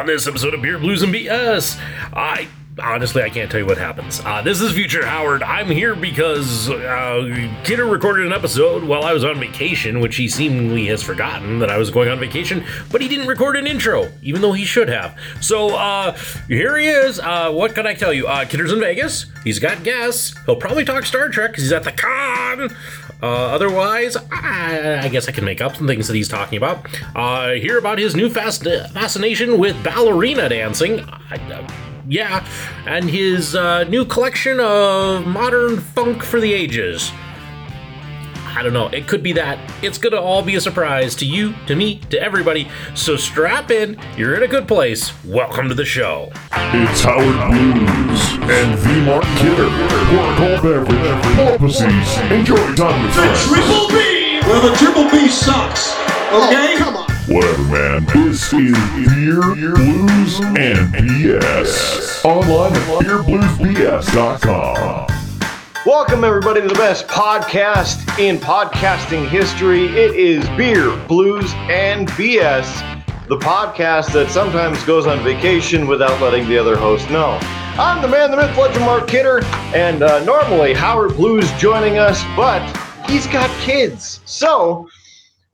On this episode of Beer Blues and BS, I honestly I can't tell you what happens. Uh, this is Future Howard. I'm here because uh, Kidder recorded an episode while I was on vacation, which he seemingly has forgotten that I was going on vacation, but he didn't record an intro, even though he should have. So uh, here he is. Uh, what can I tell you? Uh, Kidder's in Vegas. He's got guests. He'll probably talk Star Trek because he's at the con. Uh, otherwise, I, I, guess I can make up some things that he's talking about. Uh, hear about his new fast, fascination with ballerina dancing. Uh, yeah, and his uh, new collection of modern funk for the ages. I don't know. It could be that. It's going to all be a surprise to you, to me, to everybody. So strap in. You're in a good place. Welcome to the show. It's Howard Blues and V Mark Kidder. Pour a cold beverage, pull up a seat, enjoy time with friends. Triple B! Well, the Triple B sucks. Okay? Oh, come on. Whatever, man. This is Beer, Blues, and BS. Online at beerbluesbs.com. Welcome, everybody, to the best podcast in podcasting history. It is Beer, Blues, and BS, the podcast that sometimes goes on vacation without letting the other host know. I'm the man, the myth, legend, Mark Kidder, and uh, normally Howard Blues joining us, but he's got kids. So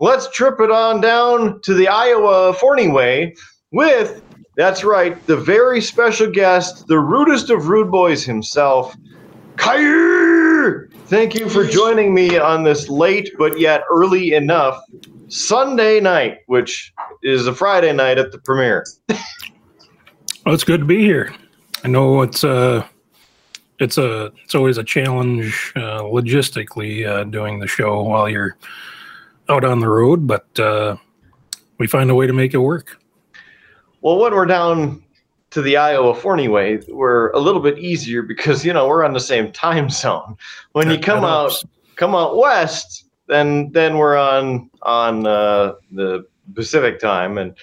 let's trip it on down to the Iowa Forney Way with, that's right, the very special guest, the rudest of rude boys himself, Kyrie! Thank you for joining me on this late but yet early enough Sunday night, which is a Friday night at the premiere. well, it's good to be here. I know it's uh it's a it's always a challenge uh, logistically uh, doing the show while you're out on the road, but uh, we find a way to make it work. Well, when we're down to the Iowa Forney way, we're a little bit easier because you know we're on the same time zone. When you come out come out west, then then we're on on uh, the Pacific time and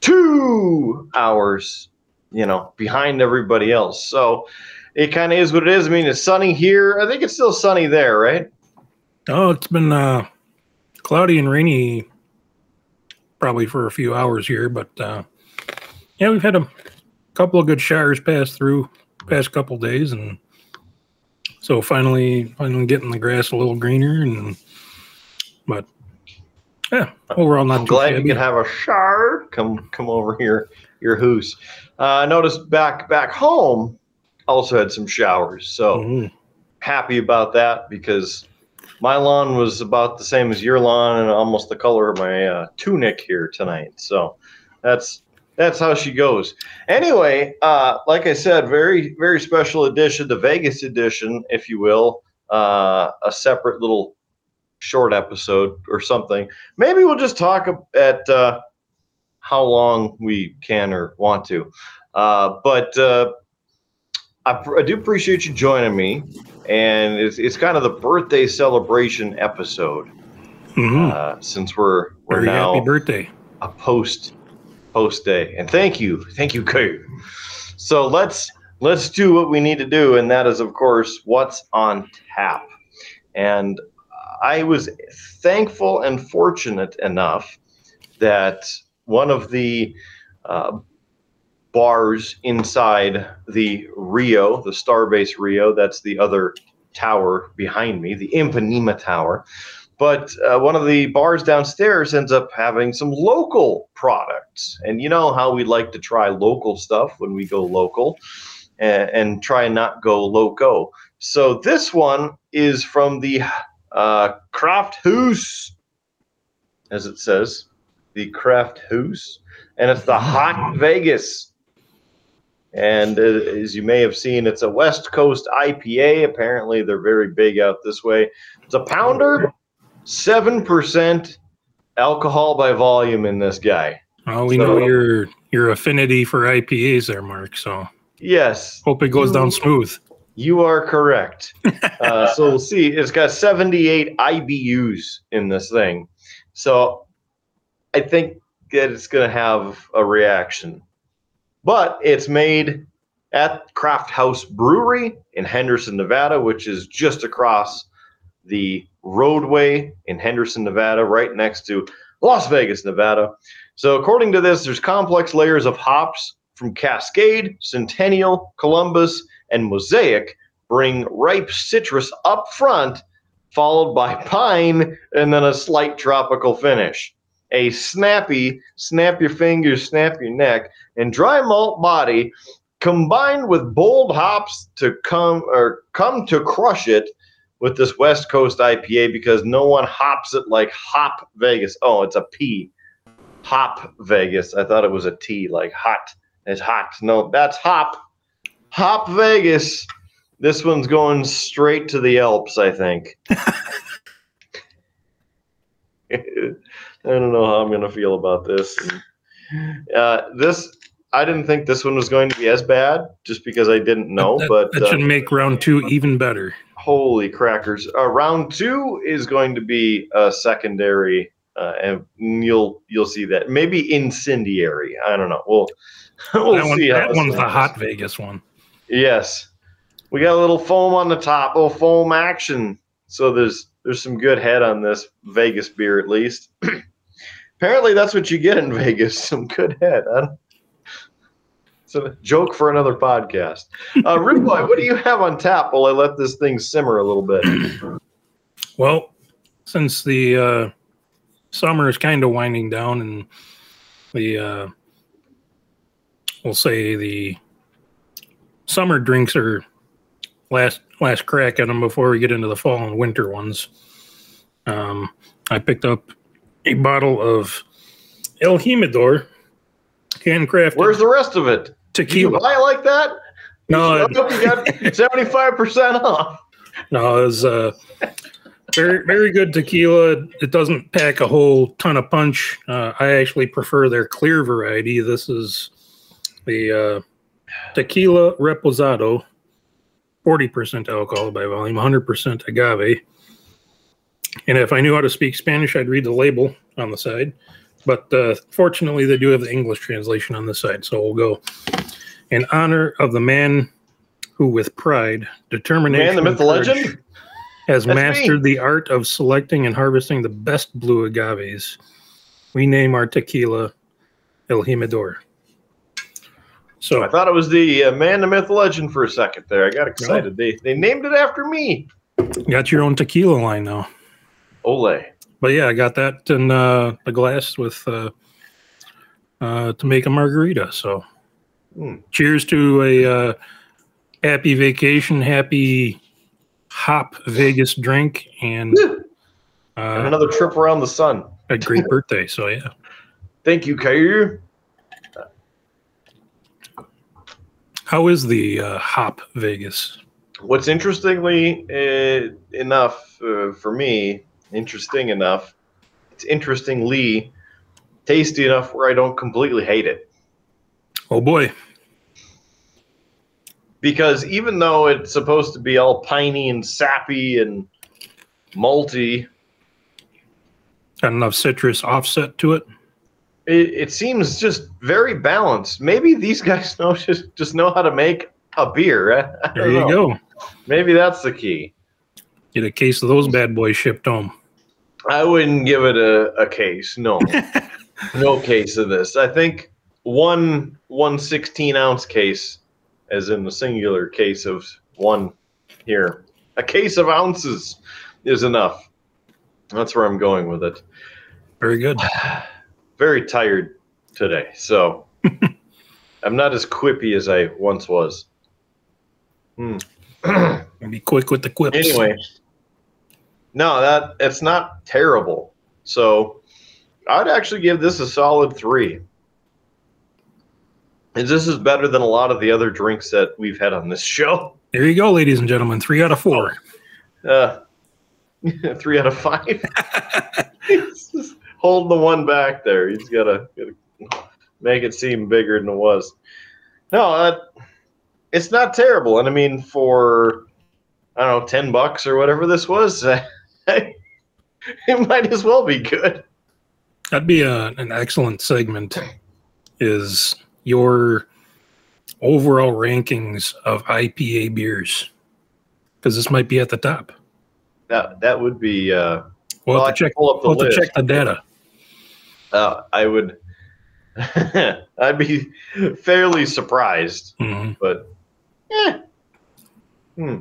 two hours, you know, behind everybody else. So it kind of is what it is. I mean, it's sunny here. I think it's still sunny there, right? Oh, it's been uh, cloudy and rainy probably for a few hours here, but uh, yeah, we've had a couple of good showers passed through past couple days, and so finally, finally getting the grass a little greener, and but yeah, overall not. I'm glad you can have a shower. Come, come over here, your hoose. Uh, I noticed back back home also had some showers, so mm-hmm. happy about that because my lawn was about the same as your lawn and almost the color of my uh, tunic here tonight. So that's that's how she goes. Anyway, uh, like I said, very very special edition, the Vegas edition, if you will, uh, a separate little short episode or something. Maybe we'll just talk at uh, how long we can or want to. Uh, but uh, I, I, do appreciate you joining me, and it's, it's kind of the birthday celebration episode. Mm-hmm. Uh, since we're we're Very now happy birthday a post post day, and thank you, thank you, Kate. So let's let's do what we need to do, and that is, of course, what's on tap. And I was thankful and fortunate enough that one of the uh, bars inside the Rio, the Starbase Rio. That's the other tower behind me, the Ipanema Tower. But uh, one of the bars downstairs ends up having some local products. And you know how we like to try local stuff when we go local and, and try and not go loco. So this one is from the uh, CraftHaus, as it says, the CraftHaus. And it's the Hot Vegas and uh, as you may have seen, it's a West Coast IPA. Apparently, they're very big out this way. It's a pounder, 7% alcohol by volume in this guy. Oh, we so, know your your affinity for IPAs there, Mark. So yes, hope it goes down smooth. You are correct. uh, so we'll see. It's got 78 IBUs in this thing. So I think that it's going to have a reaction but it's made at CraftHaus Brewery in Henderson, Nevada, which is just across the roadway in Henderson, Nevada, right next to Las Vegas, Nevada. So, according to this, there's complex layers of hops from Cascade, Centennial, Columbus, and Mosaic bring ripe citrus up front, followed by pine, and then a slight tropical finish. A snappy, snap your fingers, snap your neck, and dry malt body combined with bold hops to come or come to crush it with this West Coast IPA because no one hops it like Hop Vegas. Oh, it's a P. Hop Vegas. I thought it was a T, like hot. It's hot. No, that's Hop. Hop Vegas. This one's going straight to the Alps, I think. I don't know how I'm going to feel about this. Uh, this I didn't think this one was going to be as bad, just because I didn't know. that, but that uh, should make round two even better. Holy crackers! Uh, round two is going to be a secondary, uh, and you'll you'll see that maybe incendiary. I don't know. We'll we'll that one, see. how that one's the hot Vegas one. Yes, we got a little foam on the top, little foam action. So there's there's some good head on this Vegas beer at least. Apparently, that's what you get in Vegas. Some good head. Huh? It's a joke for another podcast. Uh, what do you have on tap while I let this thing simmer a little bit? Well, since the uh, summer is kind of winding down and the, uh, we'll say the summer drinks are last last crack at them before we get into the fall and winter ones. Um, I picked up a bottle of El Jimador handcrafted Where's the rest of it? Did you tequila. buy like that? No, hope you got seventy five percent off. No, it was uh, very very good tequila. It doesn't pack a whole ton of punch. Uh, I actually prefer their clear variety. This is the uh, tequila reposado, forty percent alcohol by volume, hundred percent agave. And if I knew how to speak Spanish, I'd read the label on the side. But uh, fortunately, they do have the English translation on the side, so we'll go in honor of the man who, with pride, determination, Man, the myth, the legend. has That's mastered me. the art of selecting and harvesting the best blue agaves. We name our tequila El Jimador. So I thought it was the uh, man, the myth, the legend for a second there. I got excited. They they named it after me. got your own tequila line now. Ole. But yeah, I got that in uh, the glass with uh, uh, to make a margarita. So Hmm. cheers to a uh, happy vacation, happy hop Vegas drink, and And uh, another trip around the sun. a great birthday. So yeah. Thank you, Caillou. How is the uh, hop Vegas? What's interestingly uh, enough uh, for me, interesting enough, it's interestingly tasty enough where I don't completely hate it. Oh boy. Because even though it's supposed to be all piney and sappy and malty, Got enough citrus offset to it. it, it seems just very balanced. Maybe these guys know just, just know how to make a beer. There you know. go. Maybe that's the key. Get a case of those bad boys shipped home. I wouldn't give it a, a case. No, no case of this. I think one one 16 ounce case, as in the singular case of one here, a case of ounces is enough. That's where I'm going with it. Very good. Very tired today, so I'm not as quippy as I once was. Hmm. Be quick with the quips. anyway no that it's not terrible. So i'd actually give this a solid three. And this is better than a lot of the other drinks that we've had on this show. There you go, ladies and gentlemen. Three out of four. uh, three out of five? He's just holding the one back there. He's gotta, gotta make it seem bigger than it was. No that, it's not terrible. And i mean for i don't know 10 bucks or whatever this was it might as well be good That'd be a, an excellent segment. Is your overall rankings of IPA beers? Because this might be at the top. that that would be uh We'll, Well, to check. pull up the We'll to list. check the data. uh, I would, I'd be fairly surprised. Mhm. But yeah. Hmm.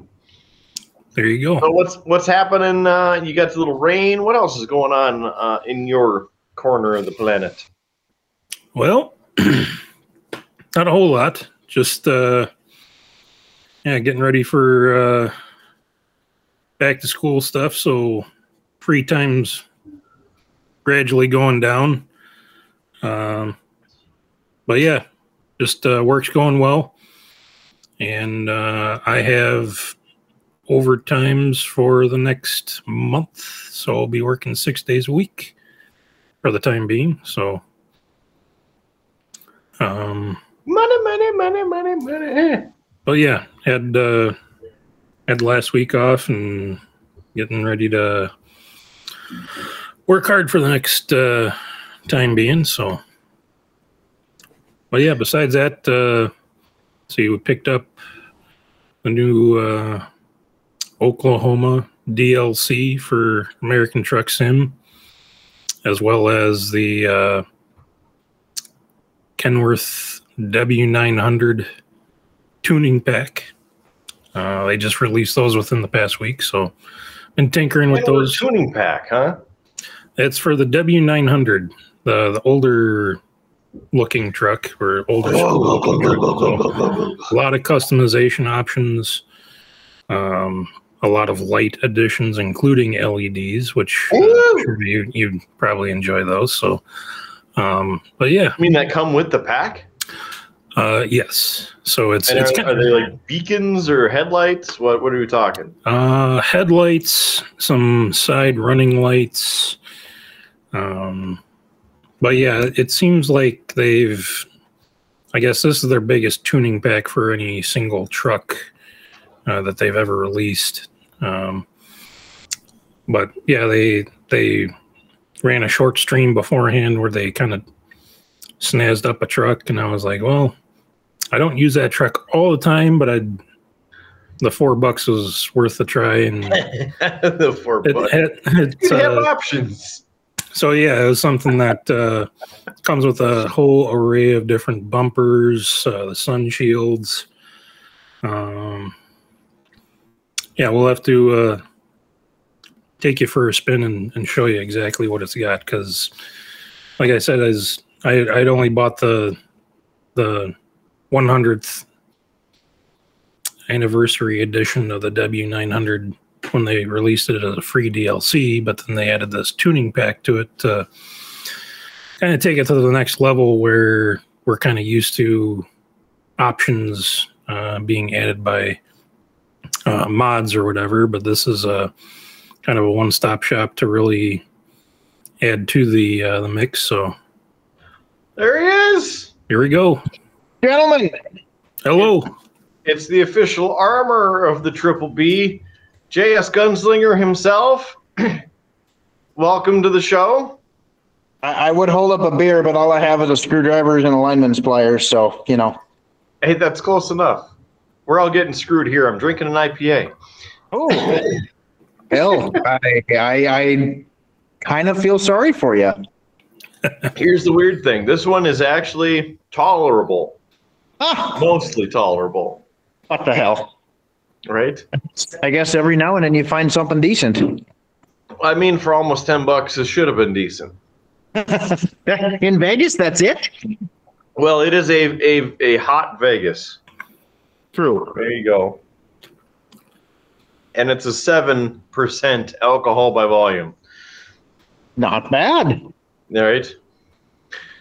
There you go. So what's what's happening? Uh, you got a little rain. What else is going on uh, in your corner of the planet? Well, not a whole lot. Just uh, yeah, getting ready for uh, back to school stuff. So free time's gradually going down. Um, but yeah, just uh, work's going well, and uh, I have overtimes for the next month. So I'll be working six days a week for the time being. So. Um, Money, money, money, money, money. but yeah, had uh, had last week off and getting ready to work hard for the next uh, time being. So, but yeah, besides that, uh, see, we picked up the new uh, Oklahoma DLC for American Truck Sim, as well as the uh, Kenworth W900 tuning pack. Uh, they just released those within the past week, so been tinkering with those. tuning pack, huh? It's for the W900, the the older looking truck or older truck. A lot of customization options, um, a lot of light additions, including LEDs, which uh, sure you you'd probably enjoy those. So, um, but yeah, I mean, that come with the pack. uh, yes. So it's And it's are, kind are they like beacons or headlights? What What are we talking? Uh, headlights, some side running lights. Um, but yeah, it seems like they've. I guess this is their biggest tuning pack for any single truck uh, that they've ever released. Um, but yeah, they they ran a short stream beforehand where they kind of snazzed up a truck, and I was like, well, I don't use that truck all the time, but I'd the four bucks was worth a try and the four it, bucks. it, it's, You have uh, options. so yeah it was something that uh, comes with a whole array of different bumpers uh, the sun shields um, yeah we'll have to uh, take you for a spin and, and show you exactly what it's got because like i said as I, i'd only bought the the 100th anniversary edition of the W900 when they released it as a free DLC, but then they added this tuning pack to it to kind of take it to the next level where we're kind of used to options uh, being added by uh, mods or whatever. But this is a kind of a one-stop shop to really add to the uh, the mix. So There he is. here we go. Gentlemen, Hello. It's the official armor of the Triple B, JS Gunslinger himself. Welcome to the show. I, I would hold up a beer, but all I have is a screwdriver and a lineman's pliers. So, you know. Hey, that's close enough. We're all getting screwed here. I'm drinking an IPA. Oh, Bill, I, I, I kind of feel sorry for you. Here's the weird thing this one is actually tolerable, Ah, mostly tolerable, what the hell? right? I guess every now and then you find something decent. I mean, for almost 10 bucks, it should have been decent. In Vegas, that's it? Well, it is a, a, a hot Vegas. True. There you go. And it's a 7% alcohol by volume. Not bad. All right.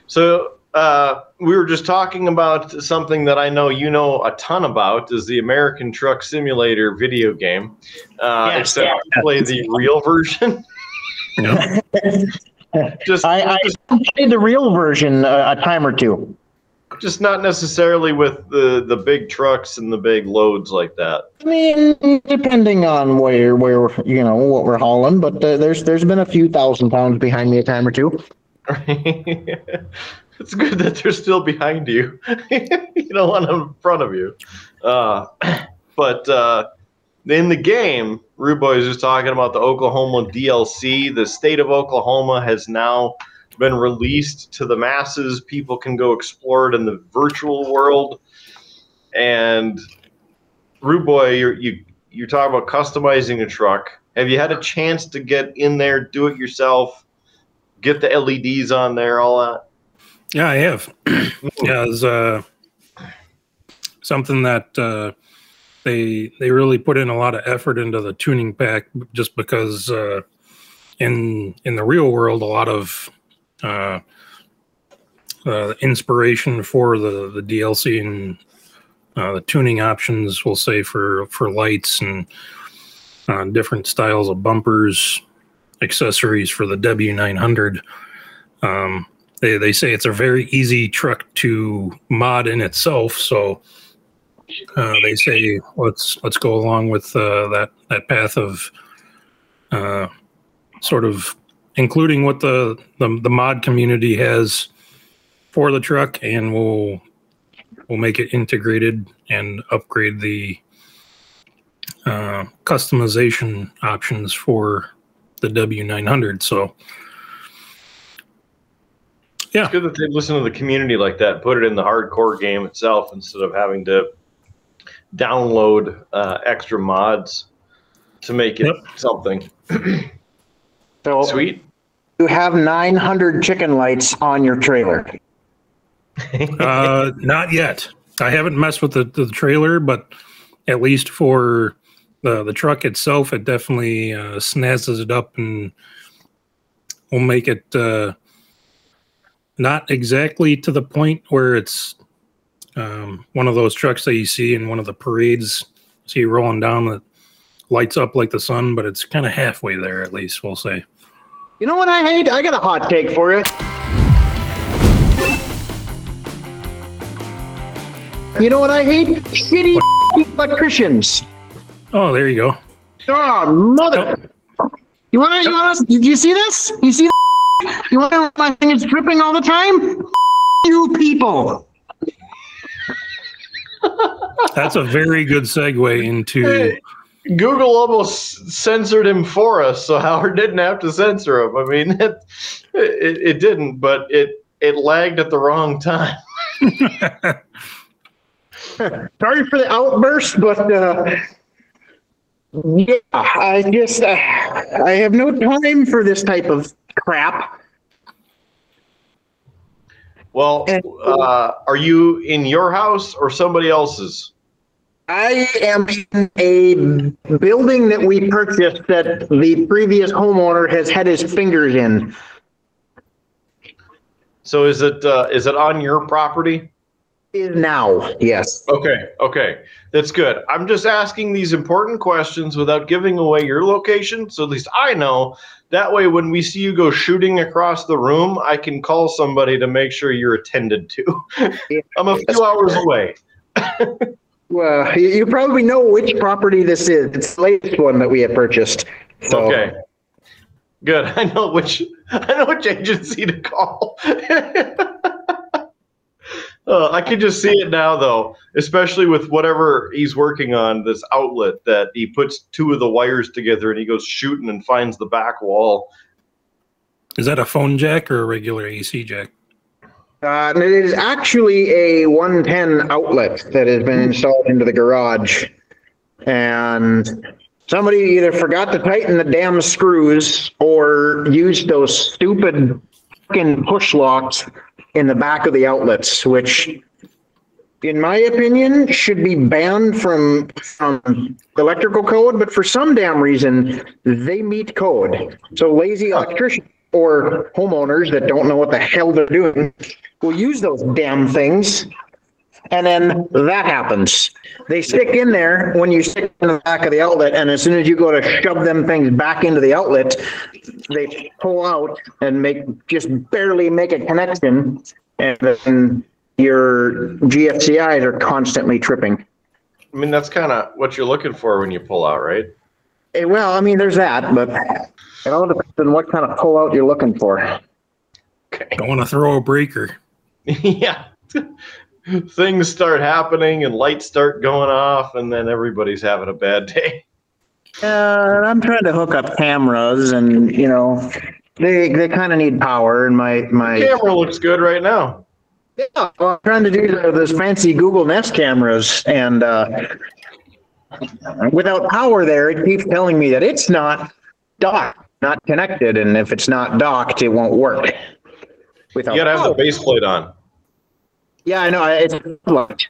So uh, we were just talking about something that I know you know a ton about is the American Truck Simulator video game. Uh, Yes, except yeah. play the real version. Just, I, I played the real version uh, a time or two. Just not necessarily with the the big trucks and the big loads like that. I mean, depending on where where you know what we're hauling, but uh, there's there's been a few thousand pounds behind me a time or two. it's good that they're still behind you. you don't want them in front of you. Uh, but uh, in the game, Rude Boy is just talking about the Oklahoma DLC. The state of Oklahoma has now been released to the masses. People can go explore it in the virtual world. And Rude Boy, you're, you you talk about customizing a truck. Have you had a chance to get in there, do it yourself, get the LEDs on there, all that? Yeah, I have. yeah, it's uh, something that uh, they they really put in a lot of effort into the tuning pack, just because uh, in in the real world, a lot of uh, uh, inspiration for the the DLC and uh, the tuning options, we'll say for for lights and uh, different styles of bumpers, accessories for the W900. Um, they, they say it's a very easy truck to mod in itself. So uh, they say let's let's go along with uh, that that path of uh, sort of including what the, the the mod community has for the truck, and we'll we'll make it integrated and upgrade the uh, customization options for the W900. So yeah, It's good that they listen to the community like that, put it in the hardcore game itself instead of having to download uh, extra mods to make it Yep. something. So Sweet. you have 900 chicken lights on your trailer. uh, not yet. I haven't messed with the, the trailer, but at least for the the truck itself, it definitely uh, snazzes it up and will make it uh, not exactly to the point where it's um, one of those trucks that you see in one of the parades. See rolling down that lights up like the sun, but it's kind of halfway there at least. We'll say. You know what I hate? I got a hot take for you. You know what I hate? Shitty electricians. Oh, there you go. Oh, mother. You want to, you want to, you see this? You see that? You want to, my thing is dripping all the time? You people. That's a very good segue into. Google almost censored him for us, so Howard didn't have to censor him. I mean, it, it, it didn't, but it it lagged at the wrong time. Sorry for the outburst, but uh, yeah, I just uh, I have no time for this type of crap. Well, uh, are you in your house or somebody else's? I am in a building that we purchased that the previous homeowner has had his fingers in. So is it uh, is it on your property? Is now, yes. Okay, okay, that's good. I'm just asking these important questions without giving away your location, so at least I know. That way, when we see you go shooting across the room, I can call somebody to make sure you're attended to. I'm a few hours away. Well, you, you probably know which property this is. It's the latest one that we have purchased. So, Okay. Good. I know which I know which agency to call. Uh, I can just see it now, though, especially with whatever he's working on. This outlet that he puts two of the wires together and he goes shooting and finds the back wall. Is that a phone jack or a regular AC jack? Uh, and it is actually a 110 outlet that has been installed into the garage. And somebody either forgot to tighten the damn screws or used those stupid fucking push locks in the back of the outlets, which in my opinion should be banned from from electrical code, but for some damn reason they meet code. So lazy electricians or homeowners that don't know what the hell they're doing will use those damn things. And then that happens. They stick in there when you stick in the back of the outlet, and as soon as you go to shove them things back into the outlet, they pull out and make just barely make a connection, and then your GFCIs are constantly tripping. I mean, that's kind of what you're looking for when you pull out, right? Eh, Well, I mean, there's that, but it all depends on what kind of pullout you're looking for. Okay. Don't want to throw a breaker. yeah. Things start happening and lights start going off, and then everybody's having a bad day. Uh, I'm trying to hook up cameras and, you know, they they kind of need power, and my my Camera looks good right now. Yeah, well, I'm trying to do the, those fancy Google Nest cameras, and uh, without power there, it keeps telling me that it's not docked, not connected, and if it's not docked, it won't work. Without You gotta have the base plate on. Yeah, I know. It's floodlight.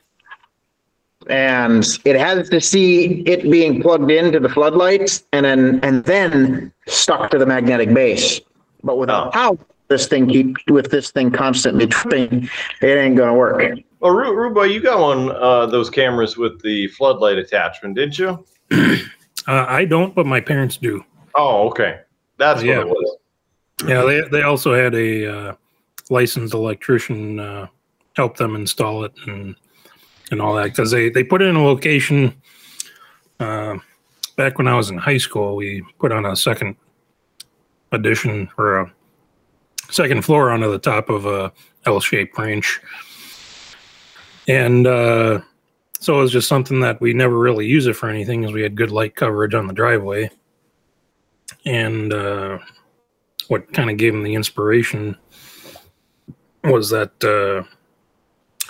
And it has to see it being plugged into the floodlights and then, and then stuck to the magnetic base. But without Oh. power, this thing keep, with this thing constantly tripping, it ain't gonna work. Well, Ru- Ruba, you got one uh, those cameras with the floodlight attachment, didn't you? Uh, I don't, but my parents do. Oh, okay. That's Yeah. what it was. Yeah, they they also had a uh, licensed electrician uh, help them install it and and all that because they they put it in a location. Uh, back when I was in high school, we put on a second addition or a second floor onto the top of a L-shaped ranch, and uh, so it was just something that we never really use it for anything because we had good light coverage on the driveway, and. Uh, what kind of gave him the inspiration was that uh,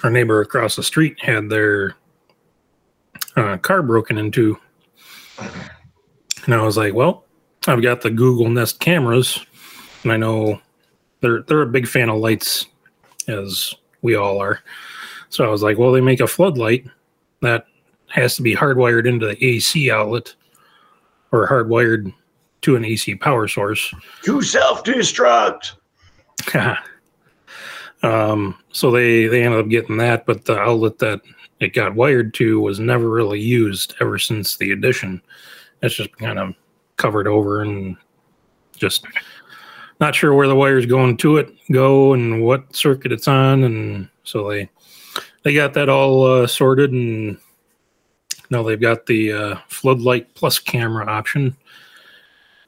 our neighbor across the street had their uh, car broken into. And I was like, well, I've got the Google Nest cameras, and I know they're they're a big fan of lights, as we all are. So I was like, well, they make a floodlight that has to be hardwired into the AC outlet or hardwired to an AC power source. To self destruct. um, so they they ended up getting that, but the outlet that it got wired to was never really used ever since the addition. It's just kind of covered over and just not sure where the wires going to it go and what circuit it's on, and so they they got that all uh, sorted and now they've got the uh, floodlight plus camera option,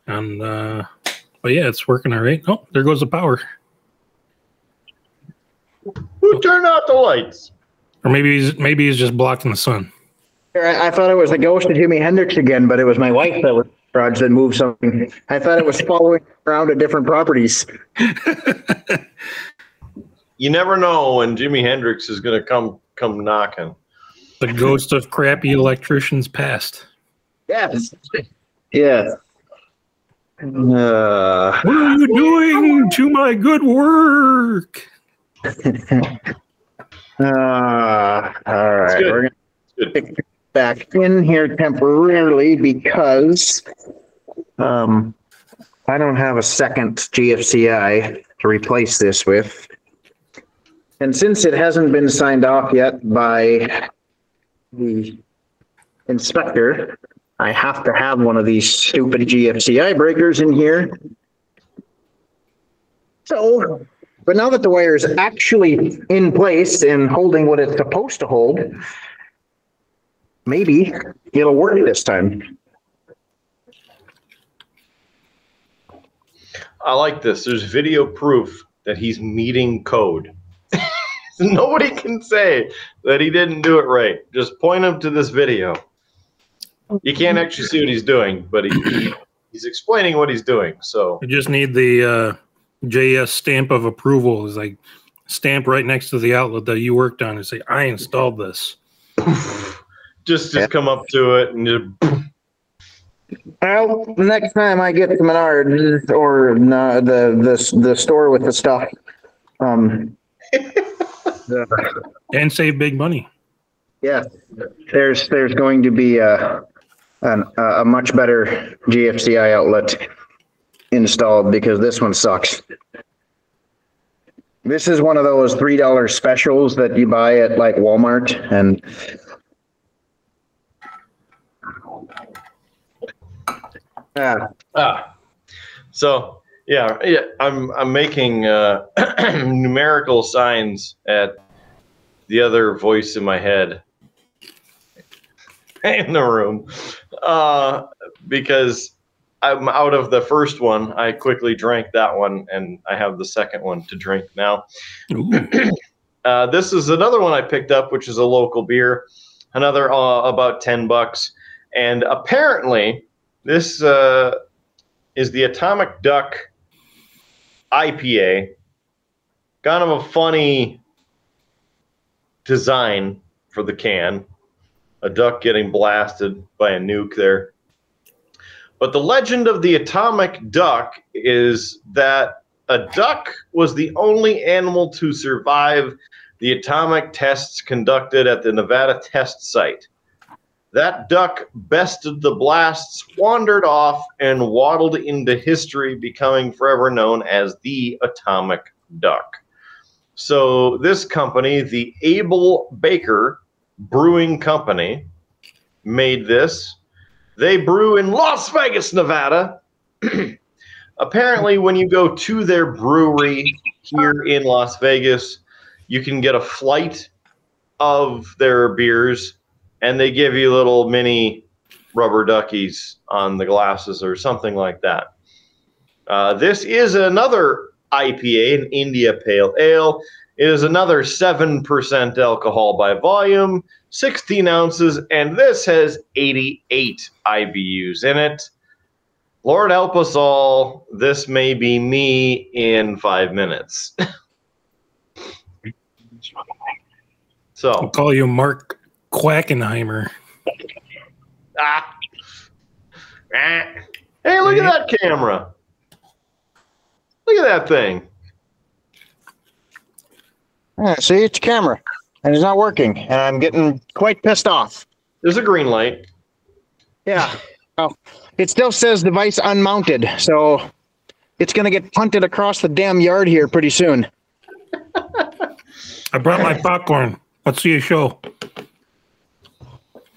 and uh, but yeah, it's working all right. Oh, there goes the power. Who turned out the lights? Or maybe he's maybe he's just blocking the sun. I, I thought it was the ghost of Jimi Hendrix again, but it was my wife that was garage that moved something. I thought it was following around at different properties. You never know when Jimi Hendrix is gonna come come knocking. The ghost of crappy electricians past. Yes. Yeah. Uh, What are you doing to my good work? uh, all right. good. We're gonna Good. pick back in here temporarily because um, I don't have a second GFCI to replace this with. And since it hasn't been signed off yet by the inspector, I have to have one of these stupid GFCI breakers in here. So, but now that the wire is actually in place and holding what it's supposed to hold, maybe it'll work this time. I like this. There's video proof that he's meeting code. Nobody can say that he didn't do it right. Just point him to this video. You can't actually see what he's doing, but he, he's explaining what he's doing. So You just need the uh, JS stamp of approval. Is like stamp right next to the outlet that you worked on and say, "I installed this." just just come up to it and just Well, next time I get to Menards or uh, the, the, the store with the stuff, um, and save big money. yeah, there's, there's going to be a, an, a much better GFCI outlet installed because this one sucks. This is one of those three dollar specials that you buy at like Walmart and yeah, Ah, so yeah, yeah. I'm I'm making uh, numerical signs at the other voice in my head in the room uh, because I'm out of the first one. I quickly drank that one, and I have the second one to drink now. Uh, this is another one I picked up, which is a local beer, another uh, about ten bucks, and apparently this uh, is the Atomic Duck IPA. Kind of a funny design for the can. A duck getting blasted by a nuke there. But the legend of the atomic duck is that a duck was the only animal to survive the atomic tests conducted at the Nevada test site. That duck bested the blasts, wandered off, and waddled into history, becoming forever known as the atomic duck. So, this company, the Able Baker Brewing Company, made this. They brew in Las Vegas, Nevada. Apparently, when you go to their brewery here in Las Vegas, you can get a flight of their beers and they give you little mini rubber duckies on the glasses or something like that. Uh, this is another IPA, an India Pale Ale. It is another 7% alcohol by volume, 16 ounces, and this has 88 IBUs in it. Lord help us all. This may be me in five minutes. so, I'll call you Mark Quackenheimer. Ah. Ah. Hey, look at that camera. Look at that thing. Yeah, see, it's a camera, and it's not working, and I'm getting quite pissed off. There's a green light. Yeah. Oh, it still says device unmounted, so it's gonna get punted across the damn yard here pretty soon. I brought my popcorn. Let's see a show.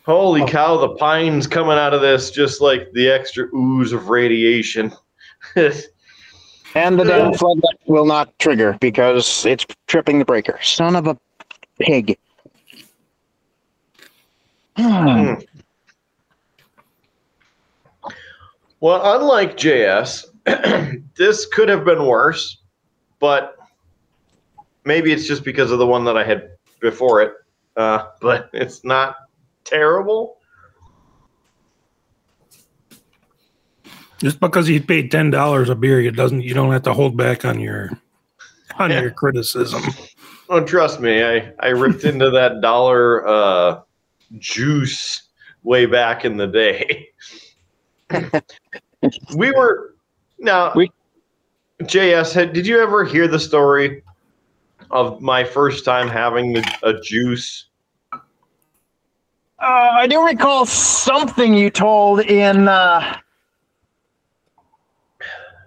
Holy cow, the pine's coming out of this just like the extra ooze of radiation. And the damn floodlight will not trigger because it's tripping the breaker. Son of a pig. Hmm. well, unlike JS, this could have been worse, but maybe it's just because of the one that I had before it. Uh, but it's not terrible. Just because you paid ten dollars a beer, it doesn't. You don't have to hold back on your on your criticism. Oh, trust me, I, I ripped into that dollar uh, juice way back in the day. we were now. We- JS, did you ever hear the story of my first time having the, a juice? Uh, I do recall something you told in uh,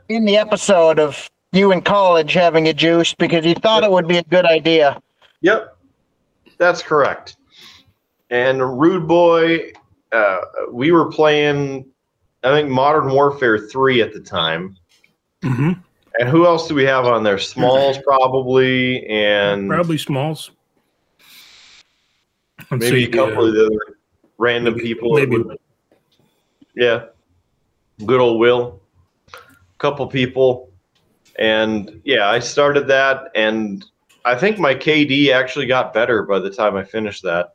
in the episode of you in college having a juice because you thought it would be a good idea. Yep, that's correct. And Rude Boy, uh, we were playing, I think, Modern Warfare 3 at the time. hmm And who else do we have on there? Smalls, probably, and Probably Smalls. Let's maybe see, a couple uh, of the other random people. maybe- yeah. Good old Will. Couple people. And yeah, I started that, and I think my KD actually got better by the time I finished that.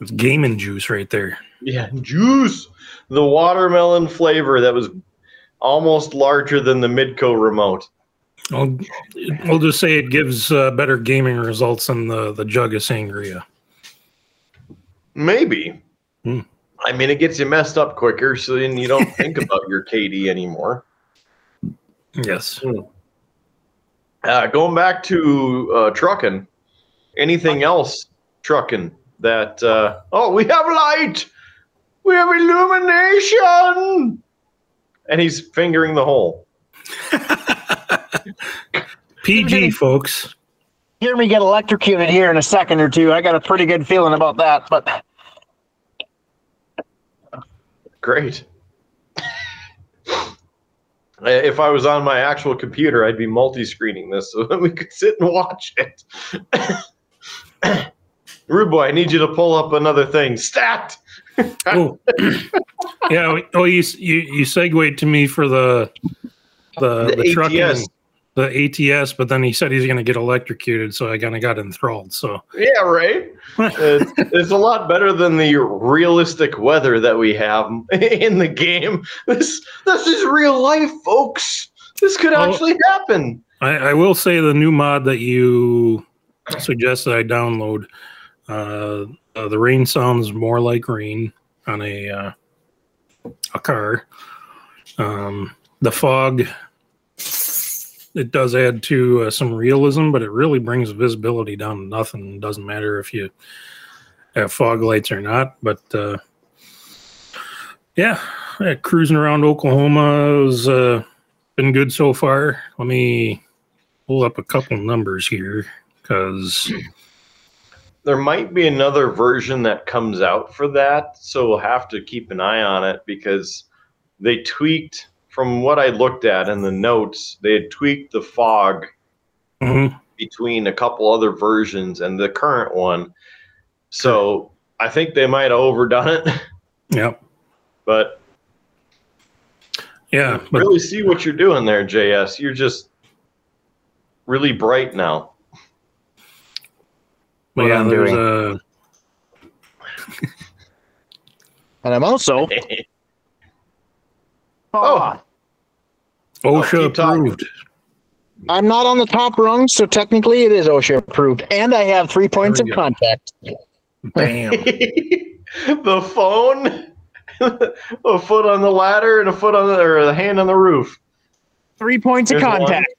It's gaming juice right there. Yeah, juice. The watermelon flavor that was almost larger than the Midco remote. I'll, we'll just say it gives uh, better gaming results than the the jug of sangria. Maybe. Hmm. I mean, it gets you messed up quicker, so then you don't think about your KD anymore. Yes. Uh, going back to uh, trucking, anything else trucking that? Uh, oh, we have light. We have illumination. And he's fingering the hole. PG folks. Hear me get electrocuted here in a second or two. I got a pretty good feeling about that, but Great. if I was on my actual computer, I'd be multi-screening this so that we could sit and watch it. Rude boy, I need you to pull up another thing. Stat. Oh, yeah. Oh, you you you segued to me for the the, The the, trucking, ATS. The ATS, but then he said he's going to get electrocuted, so I kind of got enthralled. So Yeah, right. it's, it's a lot better than the realistic weather that we have in the game. This this is real life, folks. This could actually happen. I, I will say the new mod that you suggested I download. Uh, uh, the rain sounds more like rain on a uh, a car. Um, the fog it does add to uh, some realism, but it really brings visibility down to nothing. It doesn't matter if you have fog lights or not. But uh, yeah, yeah, cruising around Oklahoma has uh, been good so far. Let me pull up a couple numbers here because There might be another version that comes out for that, so we'll have to keep an eye on it because they tweaked from what I looked at in the notes, they had tweaked the fog mm-hmm. between a couple other versions and the current one. So I think they might have overdone it, Yep. but Yeah. But really see what you're doing there, JS. You're just really bright now. but what yeah, I'm there's doing. a And I'm also Oh, OSHA keep talking. approved. I'm not on the top rung, so technically it is OSHA approved. And I have three points of go. contact. Bam. the phone, a foot on the ladder and a foot on the or a hand on the roof. Three points There's of one. contact.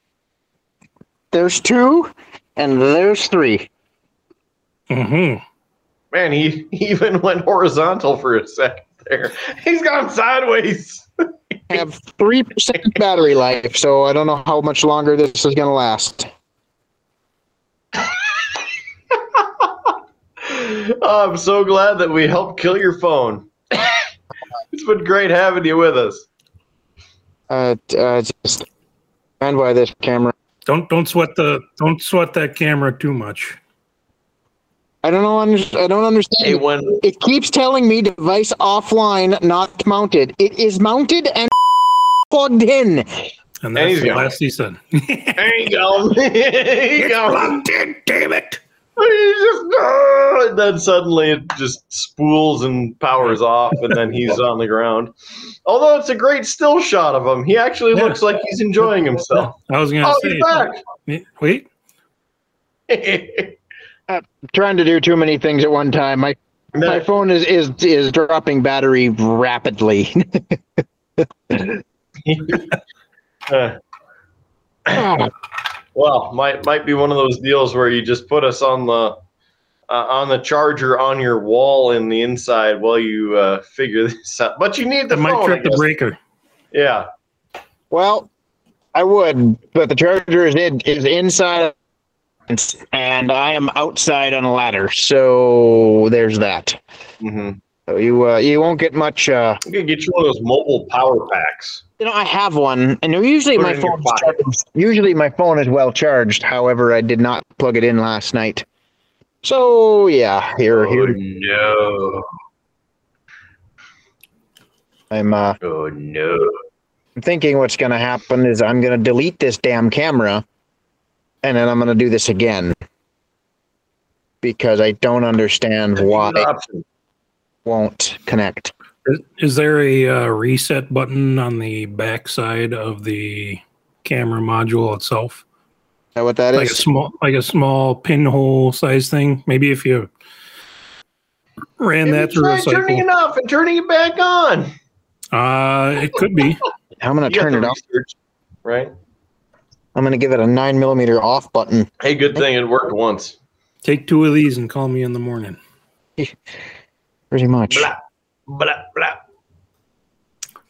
There's two, and there's three. hmm Man, he he even went horizontal for a second there. He's gone sideways. I have three percent battery life, so I don't know how much longer this is gonna last. Oh, I'm so glad that we helped kill your phone. it's been great having you with us. Uh, uh just stand by this camera. Don't don't sweat the don't sweat that camera too much. I don't know. I don't understand. Hey, when It keeps telling me device offline, not mounted. It is mounted and plugged in. And that's the go. last he said. there you go, there you go. Plugged in, damn it. Just and then suddenly it just spools and powers off, and then he's on the ground. Although it's a great still shot of him, he actually Yeah. looks like he's enjoying himself. I was gonna Oh, say he's back. wait. Trying to do too many things at one time. My my phone is is is dropping battery rapidly. uh, well, might might be one of those deals where you just put us on the uh, on the charger on your wall in the inside while you uh, figure this out. But you need the That might phone. I trip the breaker. Yeah. well, I would, but the charger is in, is inside, and I am outside on a ladder. So there's that. hmm So you uh, you won't get much. Uh, You can get you one of those mobile power packs. you know, I have one, and usually Put my phone pocket. usually my phone is well charged. However, I did not plug it in last night. So yeah, here Oh here no! I'm uh Oh no! I'm thinking what's going to happen is I'm going to delete this damn camera and then I'm going to do this again because I don't understand why it Option. Won't connect. Is, is there a uh, reset button on the back side of the camera module itself? Is that what that like a small like a small pinhole size thing. Maybe if you ran Maybe that through try a turning it off and turning it back on. Uh it could be. I'm going to turn it off. research, right? I'm going to give it a nine millimeter off button. Hey, good thing it worked once. Take two of these and call me in the morning. Pretty much. Blah blah blah.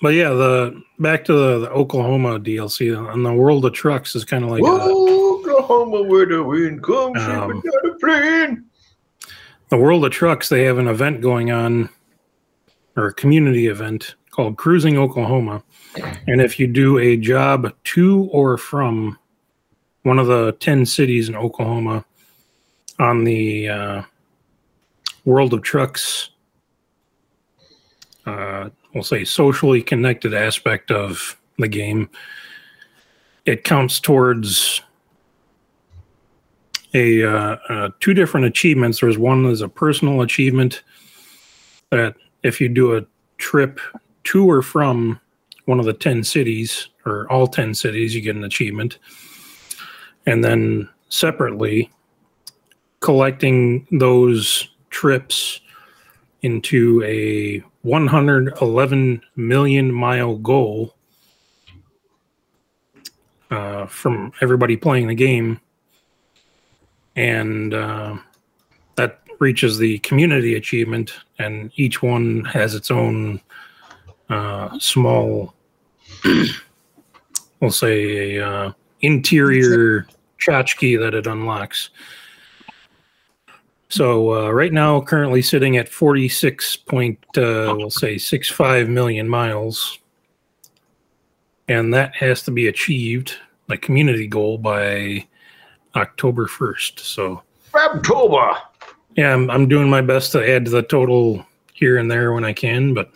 But yeah, the back to the, the Oklahoma DLC on the World of Trucks is kind of like a, Oklahoma, where the wind comes, Um, shipping down a plane. the World of Trucks. They have an event going on, or a community event called Cruising Oklahoma, and if you do a job to or from one of the ten cities in Oklahoma on the uh, World of Trucks, uh, we'll say socially connected aspect of the game, it counts towards a uh, uh, two different achievements. There's one is a personal achievement that if you do a trip to or from one of the 10 cities or all 10 cities, you get an achievement. And then separately, collecting those trips into a 111 million mile goal uh, from everybody playing the game. And uh, that reaches the community achievement, and each one has its own uh, small, we'll say, a uh, interior tchotchke that it unlocks. So uh, right now, currently sitting at 46 point, uh, we'll say 65 million miles. And that has to be achieved, a community goal, by October 1st. So October. yeah, I'm, I'm doing my best to add to the total here and there when I can, but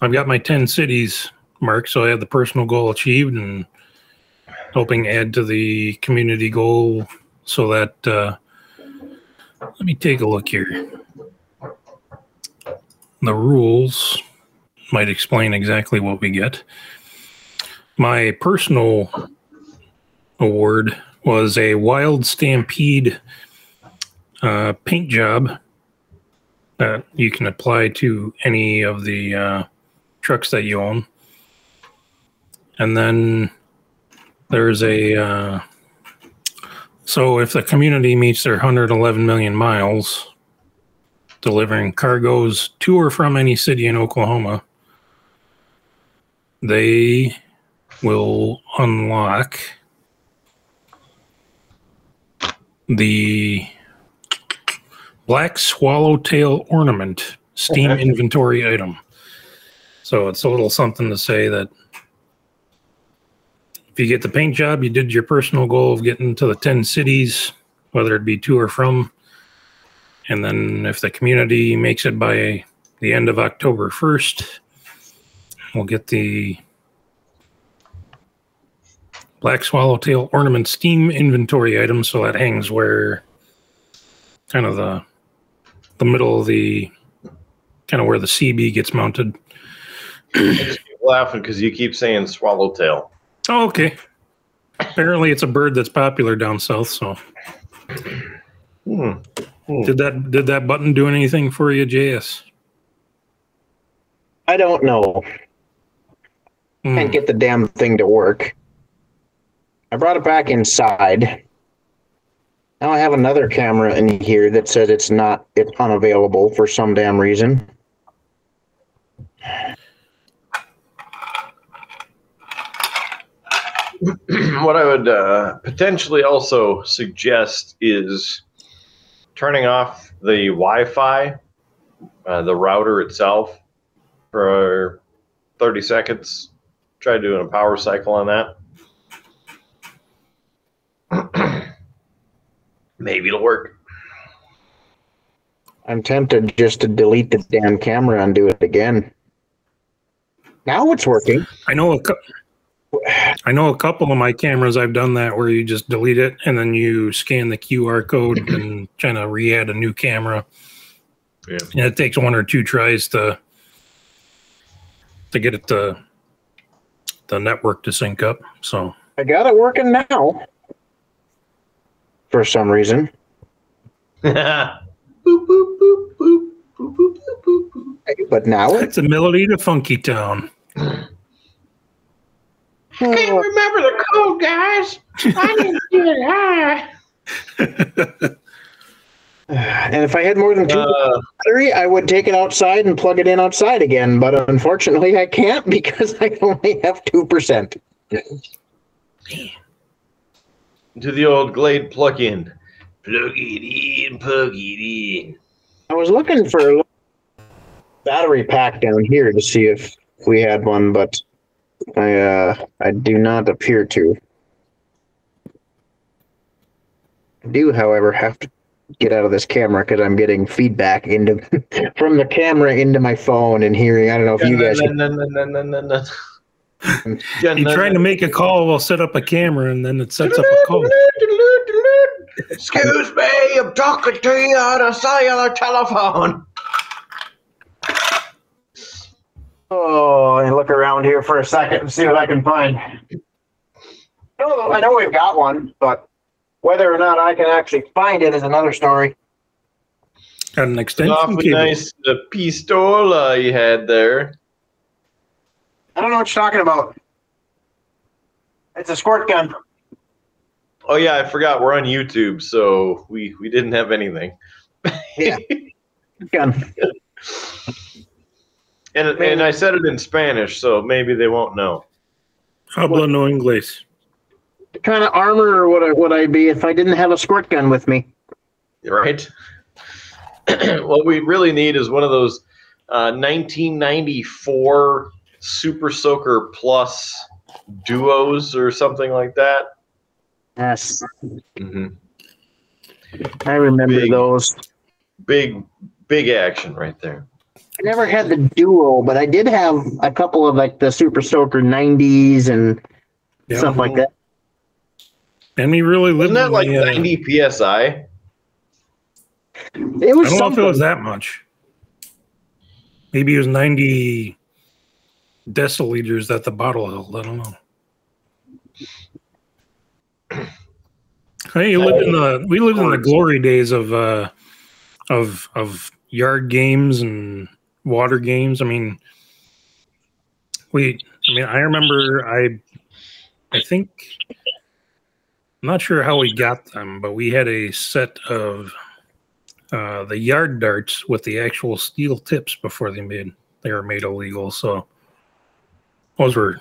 I've got my 10 cities marked, so I have the personal goal achieved and helping add to the community goal so that, uh, let me take a look here. The rules might explain exactly what we get. My personal award was a Wild Stampede uh, paint job that you can apply to any of the uh, trucks that you own. And then there's a uh, so if the community meets their 111 million miles, delivering cargoes to or from any city in Oklahoma, they will unlock the black swallowtail ornament steam inventory item. So it's a little something to say that if you get the paint job, you did your personal goal of getting to the 10 cities, whether it be to or from. And then if the community makes it by the end of October 1st, we'll get the black swallowtail ornament steam inventory item. So that hangs where kind of the the middle of the kind of where the CB gets mounted. I just keep laughing because you keep saying swallowtail. Oh, okay. Apparently, it's a bird that's popular down south. So, Hmm. did that did that button do anything for you, JS? I don't know. Hmm. Can't get the damn thing to work. I brought it back inside. Now I have another camera in here that says it's not it's unavailable for some damn reason. what I would uh, potentially also suggest is turning off the Wi-Fi, uh, the router itself, for 30 seconds. Try doing a power cycle on that. Maybe it'll work. I'm tempted just to delete the damn camera and do it again. Now it's working. I know a cou- I know a couple of my cameras. I've done that where you just delete it and then you scan the QR code and trying to re-add a new camera. Yeah. And it takes one or two tries to to get it to the network to sync up. So I got it working now. For some reason. boop, boop, boop, boop, boop, boop, boop, boop. But now it's it's a melody to Funky Town. Can't remember the code, guys. I didn't get high. and if I had more than two Uh, battery, I would take it outside and plug it in outside again. But unfortunately, I can't because I only have two percent. to the old Glade plug-in. Plug it in, plug it in. I was looking for a battery pack down here to see if we had one, but I uh, I do not appear to. I do, however, have to get out of this camera because I'm getting feedback into from the camera into my phone and hearing. I don't know if you guys. You're trying to make a call while set up a camera and then it sets up a call. Excuse me, I'm talking to you on a cellular telephone. Oh, and look around here for a second and see what I can find. No, I know we've got one, but whether or not I can actually find it is another story. Got an extension Awfully cable. nice uh, pistola you had there. I don't know what you're talking about. It's a squirt gun. Oh yeah, I forgot we're on YouTube, so we we didn't have anything. Yeah. Gun. And and I said it in Spanish, so maybe they won't know. Habla no inglés. What kind of armor would I would I be if I didn't have a squirt gun with me? right? what we really need is one of those uh, 1994 Super Soaker Plus duos or something like that. Yes, hmm I remember Big. those. Big, big action right there. I never had the duo, but I did have a couple of like the Super Soaker 90s and Yeah. stuff like that. And we really lived Wasn't that in like the, uh, 90 psi? It was. I was don't know if something. it was that much. Maybe it was 90 deciliters that the bottle held. I don't know. Hey, you lived in the we lived in the glory days of uh of of yard games and water games. I mean we I mean I remember I I think I'm not sure how we got them, but we had a set of uh, the yard darts with the actual steel tips before they made they were made illegal. So those were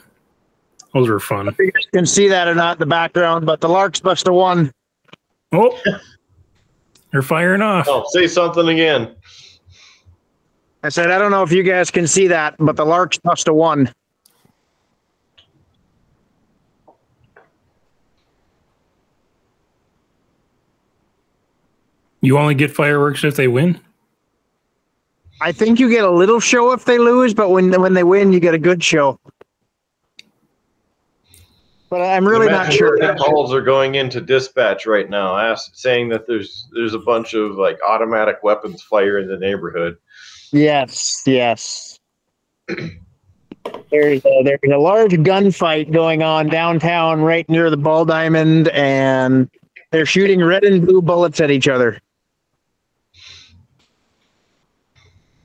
those were fun. You guys can see that or not in the background, but the Larks must have won. Oh, they're firing off. Oh, say something again. I said, I don't know if you guys can see that, but the Larks must have won. You only get fireworks if they win. I think you get a little show if they lose, but when when they win, you get a good show. But I'm really not sure. what Calls are going into dispatch right now, ask, saying that there's there's a bunch of like automatic weapons fire in the neighborhood. Yes, yes. There's a, there's a large gunfight going on downtown, right near the Ball Diamond, and they're shooting red and blue bullets at each other.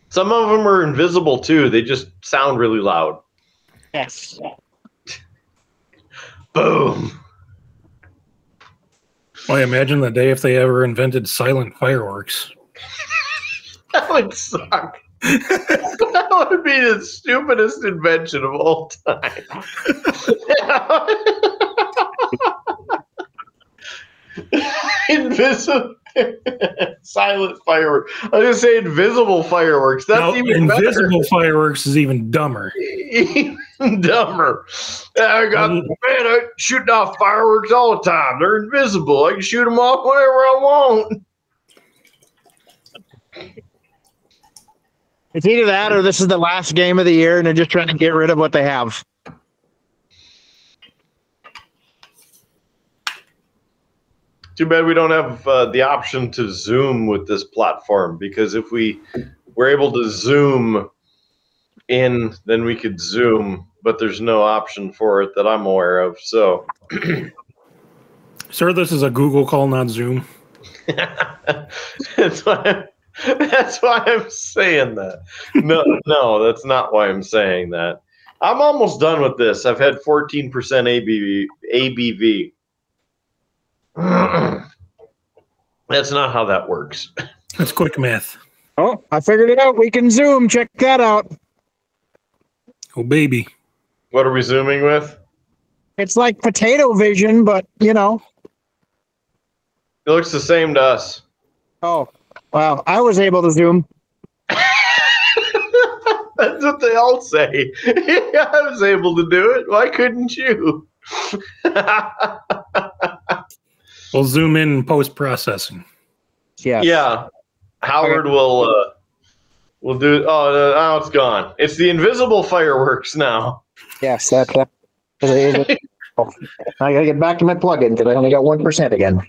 Some of them are invisible too. They just sound really loud. Yes. Boom. Well, I imagine the day if they ever invented silent fireworks. That would suck. that would be the stupidest invention of all time. Invisible silent fireworks. I was gonna say invisible fireworks. That's Now, even invisible fireworks is even dumber. Even dumber. I got Um, man, I shooting off fireworks all the time. They're invisible. I can shoot them off whenever I want. It's either that or this is the last game of the year and they're just trying to get rid of what they have. Too bad we don't have uh, the option to zoom with this platform because if we were able to zoom in, then we could zoom, but there's no option for it that I'm aware of. So Sir, this is a Google call, not Zoom. that's why I'm, that's why I'm saying that. No, no, that's not why I'm saying that. I'm almost done with this. I've had 14% ABV. ABV. That's not how that works. That's quick math. Oh, I figured it out. We can zoom. Check that out. Oh, baby. What are we zooming with? It's like potato vision, but you know. It looks the same to us. Oh, wow. I was able to zoom. That's what they all say. I was able to do it. Why couldn't you? We'll zoom in post processing. Yeah. yeah, Howard will uh, will do. Oh, no, now it's gone. It's the invisible fireworks now. Yes, that. that oh, I gotta get back to my plug-in because I only got one percent again.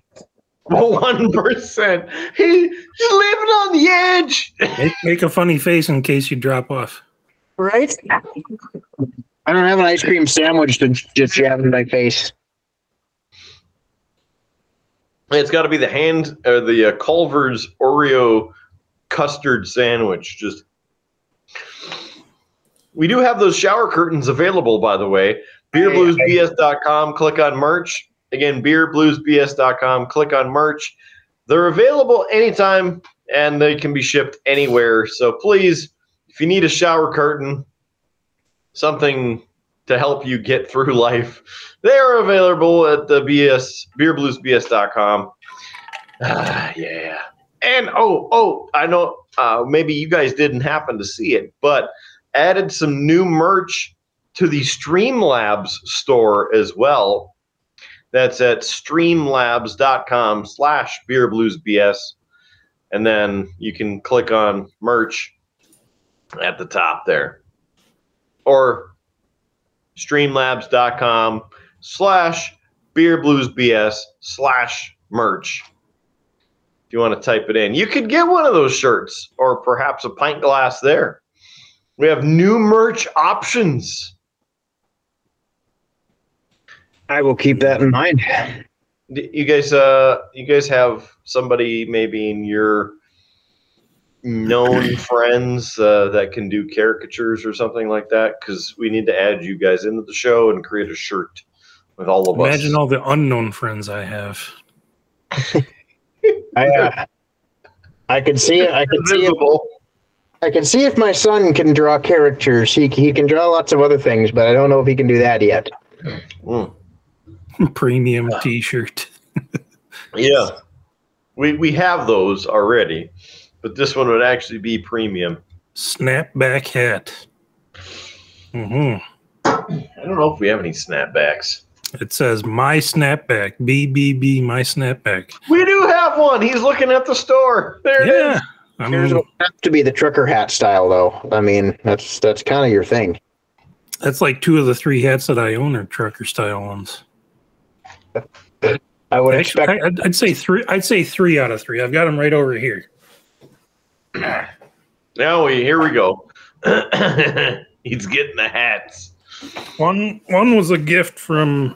One percent. He, he's living on the edge. Make, make a funny face in case you drop off. Right? I don't have an ice cream sandwich to just jam in my face. It's got to be the hand or the uh, Culver's Oreo custard sandwich. Just we do have those shower curtains available, by the way. BeerBluesBS.com. Click on merch. Again, BeerBluesBS.com. Click on merch. They're available anytime, and they can be shipped anywhere. So please, if you need a shower curtain, something to help you get through life, they are available at the BS BeerBluesBS.com. Ah, yeah. And oh, oh, I know uh, maybe you guys didn't happen to see it, but added some new merch to the Streamlabs store as well. That's at streamlabs.com slash beerbluesbs. And then you can click on merch at the top there. Or streamlabs.com slash beerbluesbs slash merch. If you want to type it in, you could get one of those shirts or perhaps a pint glass there. We have new merch options. I will keep that in mind. You guys, uh, you guys have somebody maybe in your known friends uh, that can do caricatures or something like that? Because we need to add you guys into the show and create a shirt with all of Imagine us. Imagine all the unknown friends I have. I, uh, I can see it. I can see it. I can see if my son can draw characters. He he can draw lots of other things, but I don't know if he can do that yet. Mm. Premium T-shirt. Yeah, we we have those already, but this one would actually be premium. Snapback hat. hmm I don't know if we have any snapbacks. It says my snapback. BBB my snapback. We do have one. He's looking at the store. There it is. Yeah. I Yours mean, will have to be the trucker hat style, though. I mean, that's that's kind of your thing. that's like two of the three hats that I own are trucker style ones. I would Actually, expect. I, I'd, I'd say three. I'd say three out of three. I've got them right over here. Now we here we go. He's getting the hats. One one was a gift from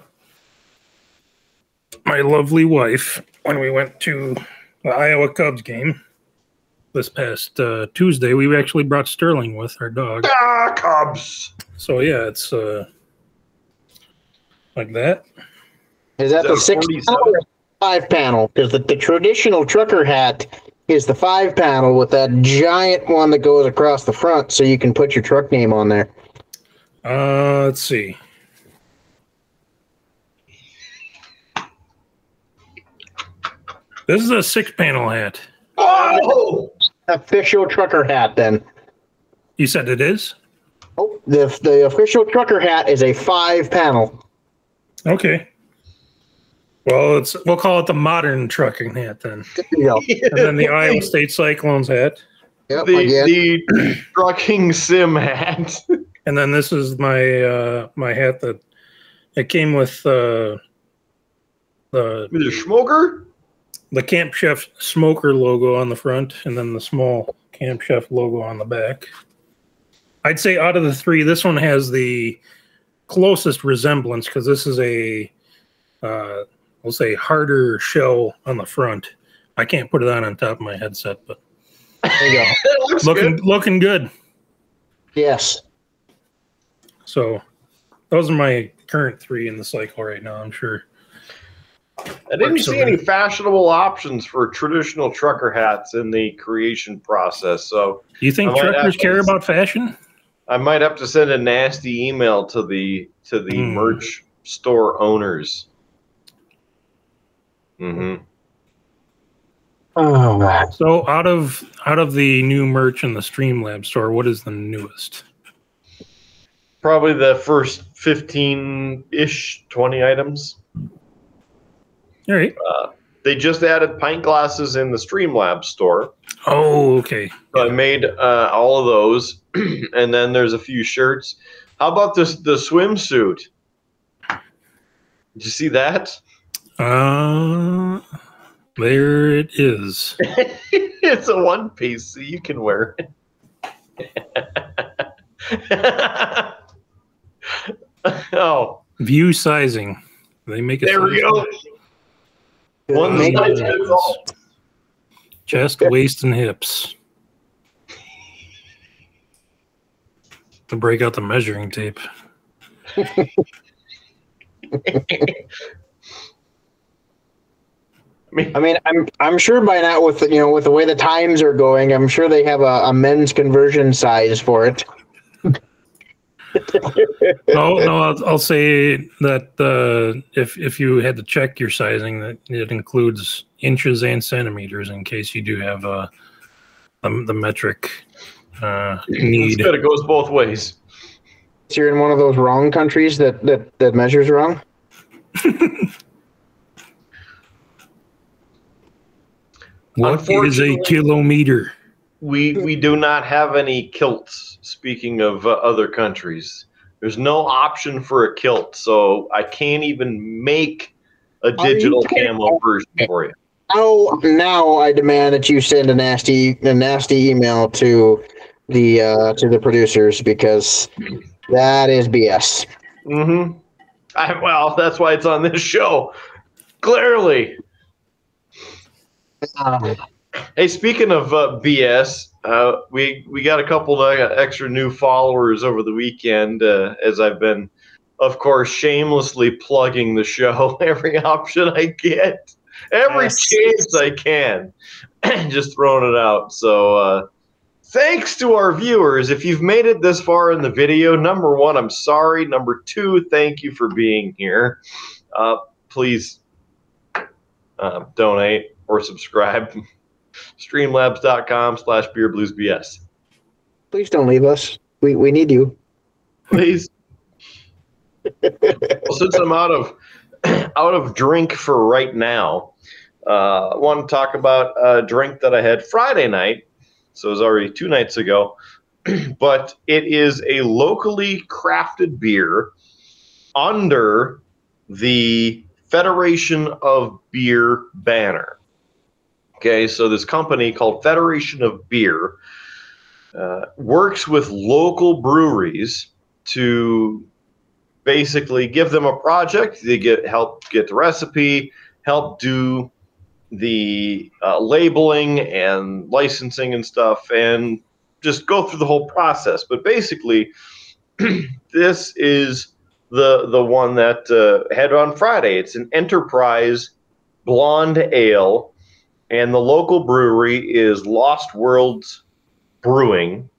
my lovely wife when we went to the Iowa Cubs game this past uh, Tuesday. We actually brought Sterling with our dog. Ah, Cubs. So yeah, it's uh, like that. Is that Is the that a six 47? panel or five panel? Because the, the traditional trucker hat is the five panel with that giant one that goes across the front, so you can put your truck name on there. Uh, let's see. This is a six panel hat. Oh, Official trucker hat, then. You said it is? Oh, the the official trucker hat is a five panel. Okay. Well, it's we'll call it the modern trucking hat then. There you go. And then the Iowa State Cyclones hat. Yep, the again. the trucking sim hat. And then this is my uh my hat that it came with uh the With a smoker. the Camp Chef smoker logo on the front and then the small Camp Chef logo on the back. I'd say out of the three, this one has the closest resemblance because this is a, uh, we'll say, harder shell on the front. I can't put it on on top of my headset, but There you go. Looking good. looking good. Yes. So those are my current three in the cycle right now. I'm sure. I didn't see any fashionable options for traditional trucker hats in the creation process. So Do you think truckers have to- care about fashion? I might have to send a nasty email to the to the Hmm. merch store owners. Hmm Oh, So out of out of the new merch in the Streamlab store, what is the newest? Probably the first fifteen ish, twenty items. All right. They just added pint glasses in the Streamlabs store. Oh, okay. So I made uh, all of those, and then there's a few shirts. How about this the swimsuit? Did you see that? Uh, there it is. it's a one piece, so you can wear it. oh, View sizing. They make it. there we go. One size fits all. Chest, waist, and hips. To break out the measuring tape. I mean, I mean, I'm I'm sure by now with you know with the way the times are going, I'm sure they have a, a men's conversion size for it. No, no, I'll, I'll say that uh, if if you had to check your sizing, that it includes inches and centimeters in case you do have uh, the, the metric uh, need. Instead, it goes both ways. So you're in one of those wrong countries that that that measures wrong. What is a kilometer? We we do not have any kilts. Speaking of uh, other countries, there's no option for a kilt, so I can't even make a digital kidding? camo version for you. Now, now I demand that you send a nasty a nasty email to the uh, to the producers because that is BS. Mm-hmm. I, well, that's why it's on this show. Clearly. Um, Hey, speaking of uh, BS, uh, we we got a couple of uh, extra new followers over the weekend. Uh, as I've been, of course, shamelessly plugging the show every option I get, every Yes. chance I can, and just throwing it out. So, uh, thanks to our viewers. If you've made it this far in the video, number one, I'm sorry. Number two, thank you for being here. Uh, please uh, donate or subscribe. Streamlabs.com slash beerbluesbs please don't leave us. We we need you. please. Well, since i'm out of out of drink for right now uh, i want to talk about a drink that i had friday night. So it was already two nights ago. But it is a locally crafted beer under the federation of beer banner Okay, so this company called Federation of Beer uh, works with local breweries to basically give them a project. They get help get the recipe, help do the uh, labeling and licensing and stuff, and just go through the whole process. But basically, this is the the one that uh, had on Friday. It's an Enterprise blonde ale and the local brewery is Lost Worlds Brewing.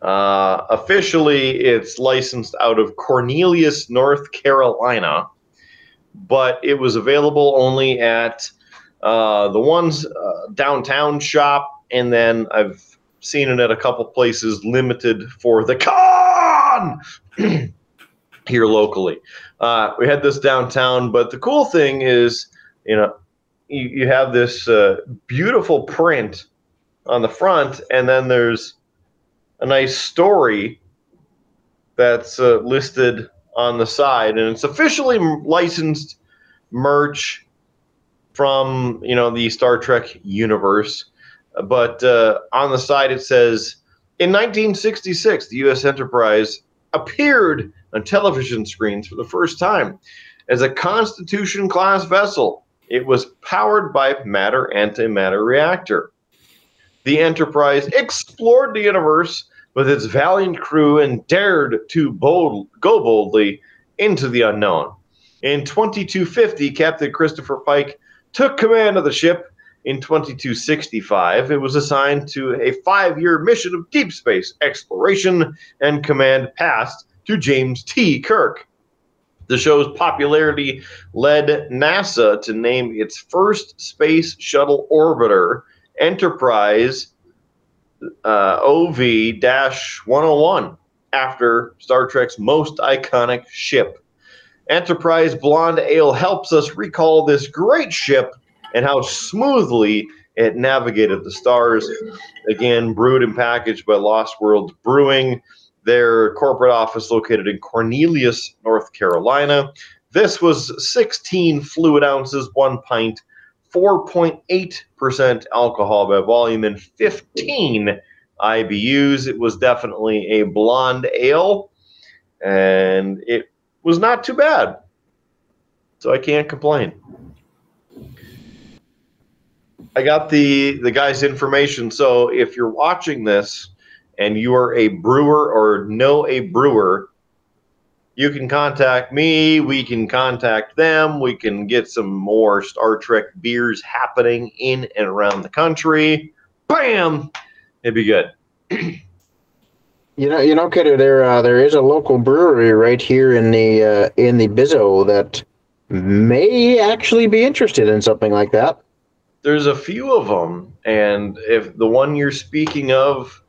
Uh, officially, it's licensed out of Cornelius, North Carolina, but it was available only at uh, the ones uh, downtown shop, and then I've seen it at a couple places limited for the con here locally. Uh, we had this downtown, but the cool thing is, you know, you, you have this uh, beautiful print on the front, and then there's a nice story that's uh, listed on the side, and it's officially licensed merch from you know the Star Trek universe. But uh, on the side it says, in 1966, the U.S. Enterprise appeared on television screens for the first time as a Constitution class vessel. It was powered by matter antimatter reactor. The Enterprise explored the universe with its valiant crew and dared to bold, go boldly into the unknown. In 2250, Captain Christopher Pike took command of the ship. In 2265, it was assigned to a five year mission of deep space exploration, and command passed to James T. Kirk. The show's popularity led NASA to name its first space shuttle orbiter Enterprise uh, OV 101 after Star Trek's most iconic ship. Enterprise Blonde Ale helps us recall this great ship and how smoothly it navigated the stars. Again, brewed and packaged by Lost World Brewing, their corporate office located in Cornelius, North Carolina. This was 16 fluid ounces, one pint, 4.8% alcohol by volume, and 15 IBUs. It was definitely a blonde ale, and it was not too bad. So I can't complain. I got the the guy's information. So if you're watching this and you are a brewer or know a brewer, you can contact me. We can contact them. We can get some more Star Trek beers happening in and around the country. Bam! It'd be good. You know, you know, Kidder, there uh, there is a local brewery right here in the uh, in the Bizzo that may actually be interested in something like that. There's a few of them, and if the one you're speaking of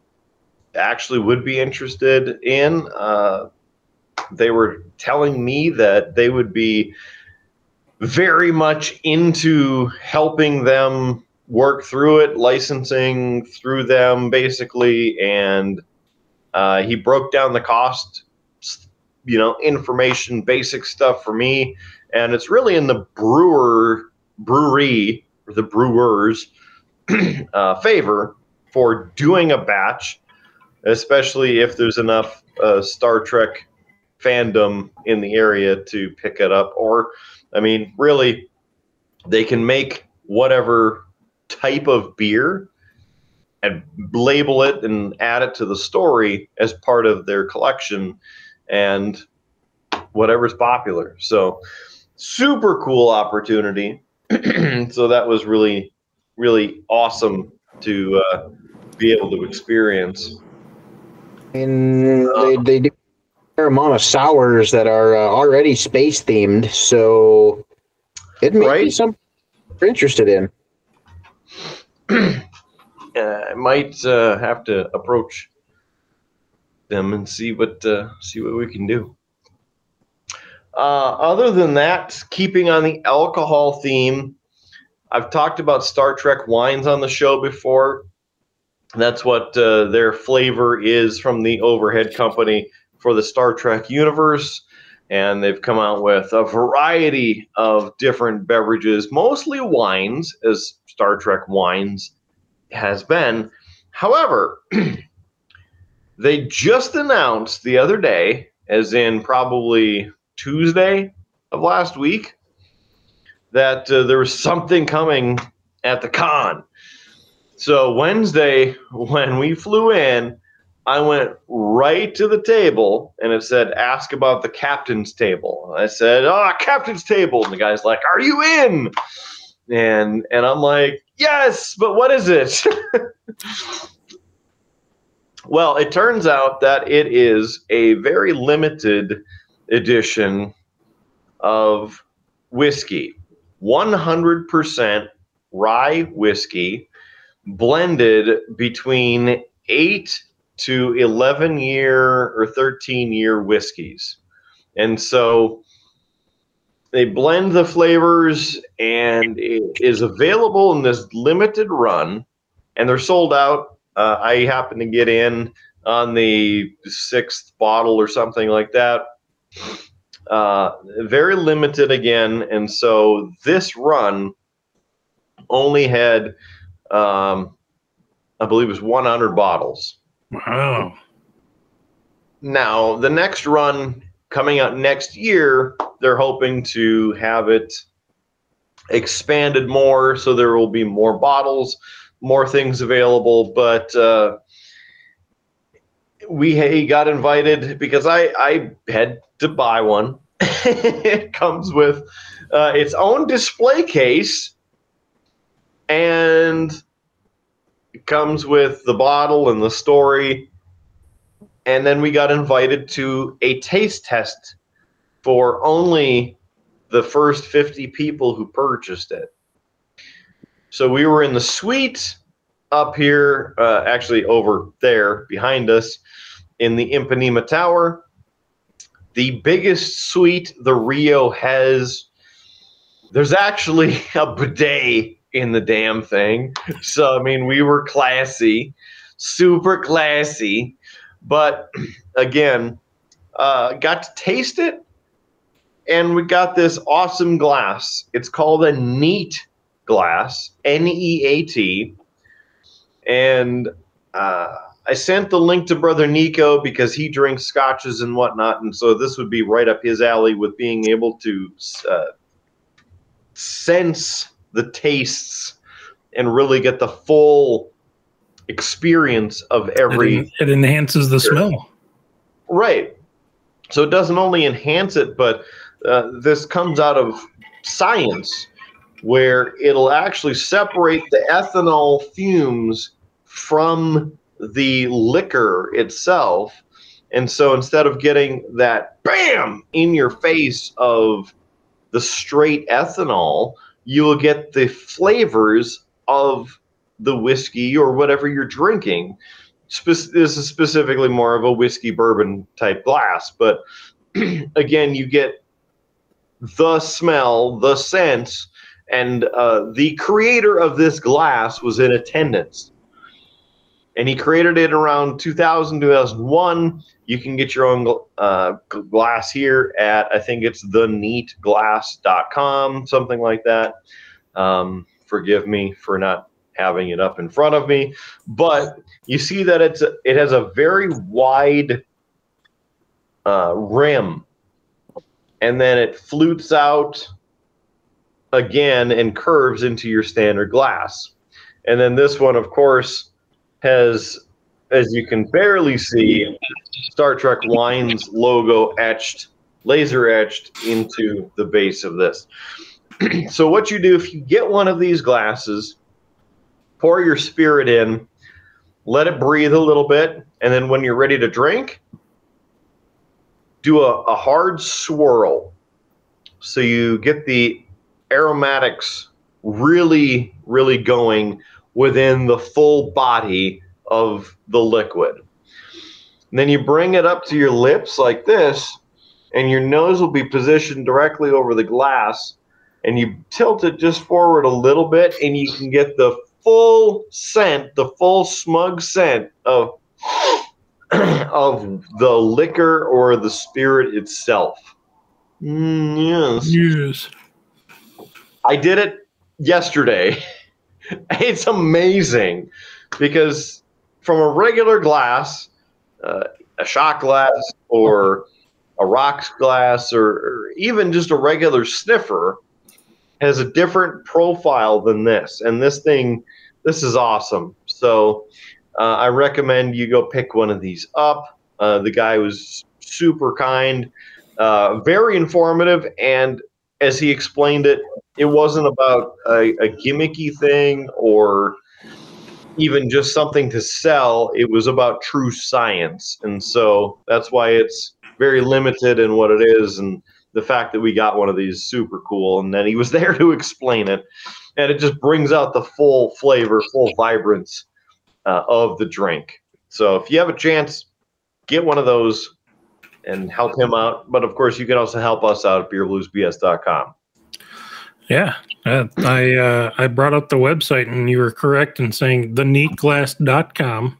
actually would be interested in, uh, they were telling me that they would be very much into helping them work through it, licensing through them, basically, and uh, he broke down the cost, you know, information, basic stuff for me, and it's really in the brewer brewery or the brewers uh, favor for doing a batch, especially if there's enough uh, Star Trek fandom in the area to pick it up. Or, I mean, really, they can make whatever type of beer and label it and add it to the story as part of their collection and whatever's popular. So, super cool opportunity. so that was really, really awesome to uh, be able to experience. And they, they do a fair amount of sours that are uh, already space themed, so it may be something we're interested in. uh, I might uh, have to approach them and see what uh, see what we can do. Uh, other than that, keeping on the alcohol theme, I've talked about Star Trek wines on the show before. That's what uh, their flavor is from the Overhead Company for the Star Trek universe. And they've come out with a variety of different beverages, mostly wines, as Star Trek wines has been. However, they just announced the other day, as in probably Tuesday of last week, that uh, there was something coming at the con. So Wednesday, when we flew in, I went right to the table and it said, ask about the captain's table. I said, oh, captain's table. And the guy's like, are you in? And, and I'm like, yes, but what is it? well, it turns out that it is a very limited edition of whiskey 100% rye whiskey blended between 8 to 11 year or 13 year whiskeys. And so they blend the flavors and it is available in this limited run and they're sold out. Uh, I happen to get in on the sixth bottle or something like that. Uh, very limited again. And so this run only had, um, I believe it was 100 bottles. Wow. Now, the next run coming out next year, they're hoping to have it expanded more so there will be more bottles, more things available. But uh, we got invited because I, I had to buy one. it comes with uh, its own display case and it comes with the bottle and the story and then we got invited to a taste test for only the first 50 people who purchased it. So we were in the suite up here, uh, actually over there behind us in the Ipanema Tower. The biggest suite the Rio has. There's actually a bidet in the damn thing. So, I mean, we were classy, super classy but again, uh, got to taste it, and we got this awesome glass. It's called a neat glass, N E A T, and uh, I sent the link to brother Nico because he drinks scotches and whatnot, and so this would be right up his alley with being able to uh, sense the tastes and really get the full experience of every It, it enhances the smell. Right. So it doesn't only enhance it, but uh, this comes out of science where it'll actually separate the ethanol fumes from the liquor itself. And so instead of getting that bam in your face of the straight ethanol, you will get the flavors of the whiskey or whatever you're drinking spe- this is specifically more of a whiskey bourbon type glass, but again, you get the smell, the sense, and uh, the creator of this glass was in attendance. And he created it around 2000, 2001. You can get your own uh, glass here at, I think it's theneatglass.com, something like that. Um, forgive me for not having it up in front of me, but you see that it's a, it has a very wide uh, rim, and then it flutes out again and curves into your standard glass. And then this one, of course, has, as you can barely see, Star Trek Line's logo etched, laser etched into the base of this. so what you do if you get one of these glasses pour your spirit in, let it breathe a little bit, and then when you're ready to drink, do a, a hard swirl. So you get the aromatics really, really going within the full body of the liquid. And then you bring it up to your lips like this, and your nose will be positioned directly over the glass. And you tilt it just forward a little bit, and you can get the full scent, the full smug scent of of the liquor or the spirit itself. Mm, yes. Yes. I did it yesterday. it's amazing because from a regular glass, uh, a shot glass, or a rocks glass, or, or even just a regular snifter, has a different profile than this. And this thing, this is awesome. So uh, I recommend you go pick one of these up. Uh, the guy was super kind, uh, very informative, and as he explained it, it wasn't about a, a gimmicky thing or even just something to sell. It was about true science, and so that's why it's very limited in what it is. And the fact that we got one of these super cool, and then he was there to explain it, and it just brings out the full flavor, full vibrance uh, of the drink. So if you have a chance, get one of those and help him out. But of course, you can also help us out at beerbluesbs.com. Yeah, uh, I uh, I brought up the website, and you were correct in saying theneatglass.com.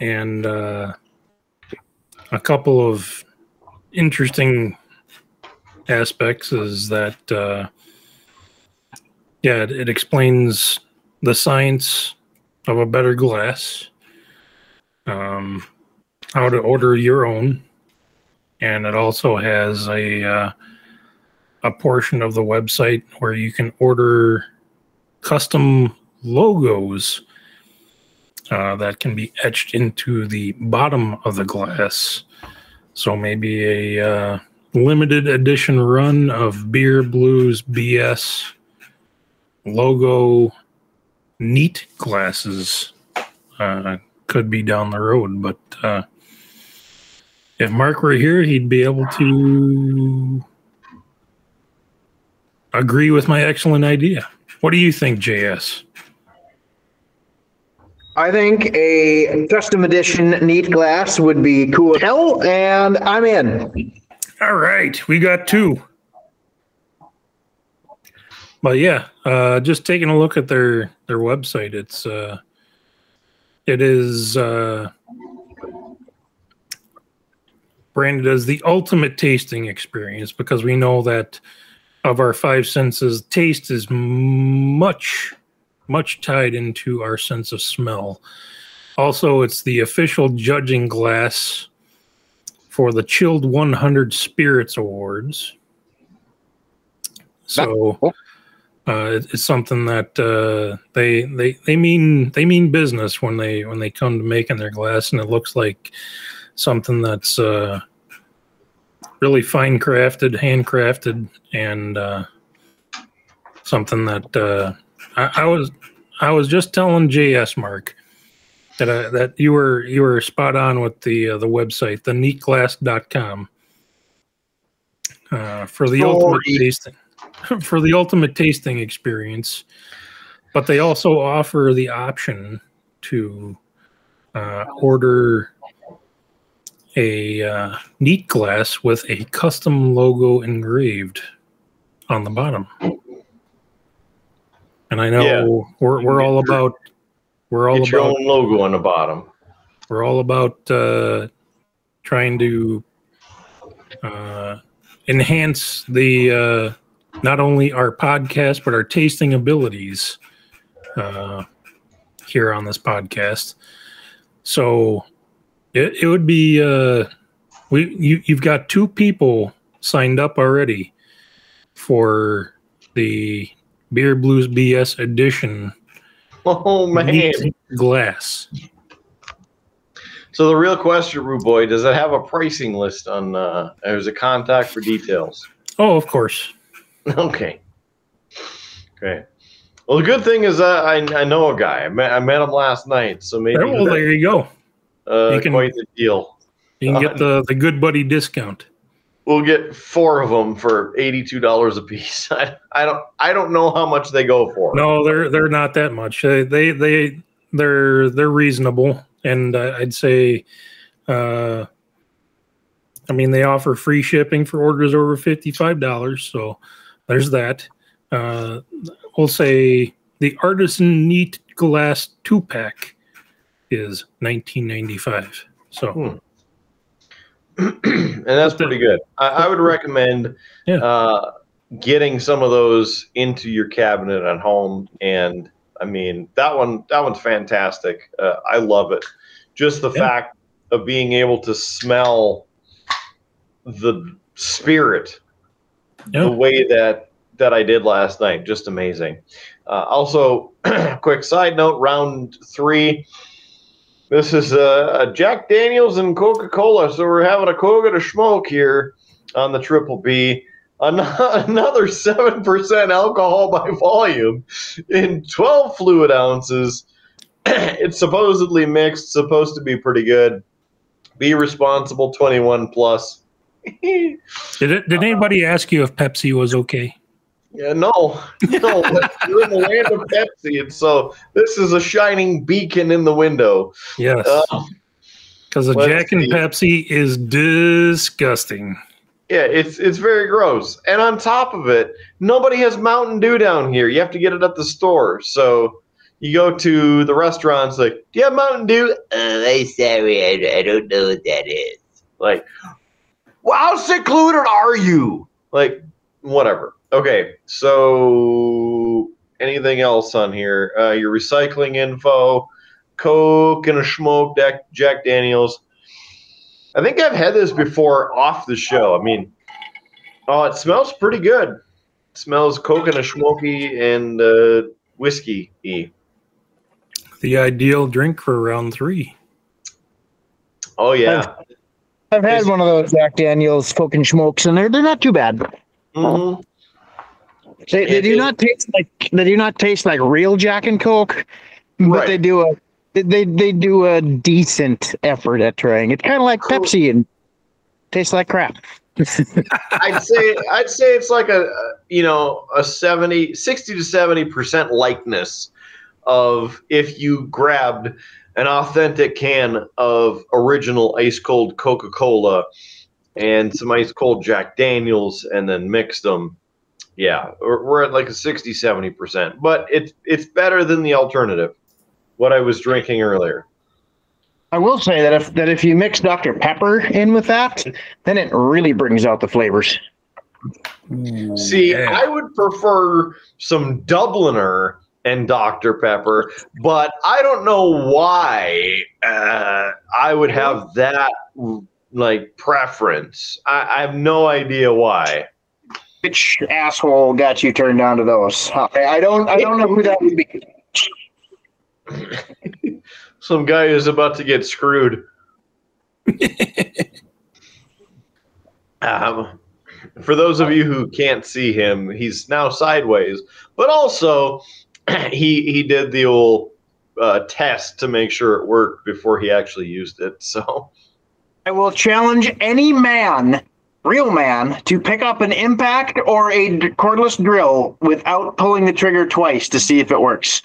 And uh, a couple of interesting aspects is that, uh, yeah, it, it explains the science of a better glass, um, how to order your own, and it also has a uh, a portion of the website where you can order custom logos uh, that can be etched into the bottom of the glass. So maybe a uh, limited edition run of Beer Blues BS logo neat glasses uh, could be down the road, but uh, if Mark were here, he'd be able to agree with my excellent idea. What do you think, JS? I think a custom edition neat glass would be cool as hell, and I'm in. All right, we got two. But yeah, uh, just taking a look at their their website, it's uh, it is uh, branded as the ultimate tasting experience because we know that of our five senses, taste is much much tied into our sense of smell. Also, it's the official judging glass for the Chilled 100 Spirits Awards. So uh, it's something that uh, they they they mean they mean business when they when they come to making their glass, and it looks like something that's uh, really fine crafted, handcrafted, and uh, something that uh, I, I was I was just telling JS Mark that I, that you were you were spot on with the uh, the website the neatglass.com uh, for the ultimate tasting for the ultimate tasting experience but they also offer the option to uh, order a uh, neat glass with a custom logo engraved on the bottom and i know Yeah. we're, we're all about we're all Get your about own logo on the bottom. we're all about uh, trying to uh, enhance the uh, not only our podcast but our tasting abilities uh, here on this podcast. So it, it would be uh, we you you've got two people signed up already for the Beer Blues BS edition Oh man! glass. So the real question, Rude Boy, does it have a pricing list on? Uh, there's a contact for details. Oh, of course. Okay. Okay. Well, the good thing is that I, I know a guy. I met, I met him last night, so maybe Well, there you go. Uh, you can- quite the deal. You can get the, the good buddy discount. We'll get four of them for eighty-two dollars a piece. I, I don't I don't know how much they go for. No, they're they're not that much. They they, they they're they're reasonable, and uh, I'd say, uh, I mean, they offer free shipping for orders over fifty five dollars. So there's that. Uh, we'll say the artisan neat glass two pack is nineteen ninety five. So Hmm. and that's pretty good. I, I would recommend Yeah. uh, getting some of those into your cabinet at home. And I mean, that one that one's fantastic. Uh, I love it. Just the Yeah. fact of being able to smell the spirit Yeah. the way that that I did last night. Just amazing. Uh, also, quick side note: round three. This is uh, a Jack Daniels and Coca Cola, so we're having a Coca to smoke here on the Triple B. An- Another seven percent alcohol by volume in twelve fluid ounces. it's supposedly mixed, supposed to be pretty good. Be responsible, twenty-one plus. did it, did anybody ask you if Pepsi was okay? Yeah, no, no. We're in the land of Pepsi, and so this is a shining beacon in the window. Yes, Uh, because the let's Jack and see. Pepsi is disgusting. yeah, it's it's very gross. And on top of it, nobody has Mountain Dew down here. You have to get it at the store. So you go to the restaurants, like, do you have Mountain Dew? Uh, I'm sorry, I, I don't know what that is. Like, well, how secluded are you? Like, whatever. Okay, so anything else on here? Uh, your recycling info, Coke and a smoke Jack, Jack Daniels. I think I've had this before off the show. I mean, oh, it smells pretty good. It smells coconut smoky and uh, whiskey y. The ideal drink for round three. Oh yeah. I've had Is- one of those Jack Daniels Coke Smokes, and they're they're not too bad. Mhm. They, they do not taste like they do not taste like real Jack and Coke, but Right. they do a they they do a decent effort at trying. It's kind of like Cool. Pepsi and tastes like crap. I'd say I'd say it's like a you know a 70 60 to 70 percent likeness of if you grabbed an authentic can of original ice cold Coca-Cola and some ice cold Jack Daniels and then mixed them. Yeah, we're, we're at like a 60 70 percent, but it's it's better than the alternative. What I was drinking earlier. I will say that if that if you mix Dr Pepper in with that, then it really brings out the flavors. See, Yeah. I would prefer some Dubliner and Dr. Pepper, but I don't know why uh, I would have that like preference. I, I have no idea why. Which asshole got you turned on to those? I I don't. I don't know who that would be. Some guy is about to get screwed. um, for those of you who can't see him, he's now sideways, but also he he did the old uh, test to make sure it worked before he actually used it. So I will challenge any man, real man, to pick up an impact or a cordless drill without pulling the trigger twice to see if it works.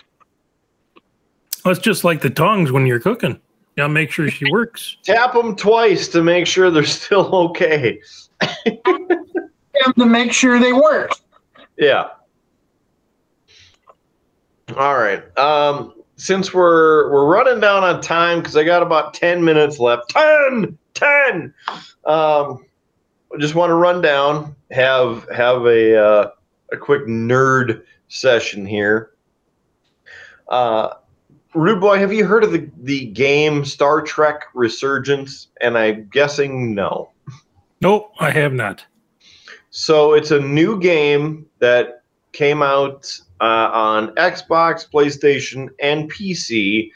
Well, it's just like the tongs when you're cooking. You gotta make sure she works. tap them twice to make sure they're still okay. And to make sure they work. Yeah. All right. Um, since we're we're running down on time because I got about 10 minutes left. 10! 10! Um, I just want to run down, have have a uh, a quick nerd session here. Uh Rude Boy, have you heard of the, the game Star Trek Resurgence? And I'm guessing no. Nope, I have not. So it's a new game that came out uh, on Xbox, PlayStation, and PC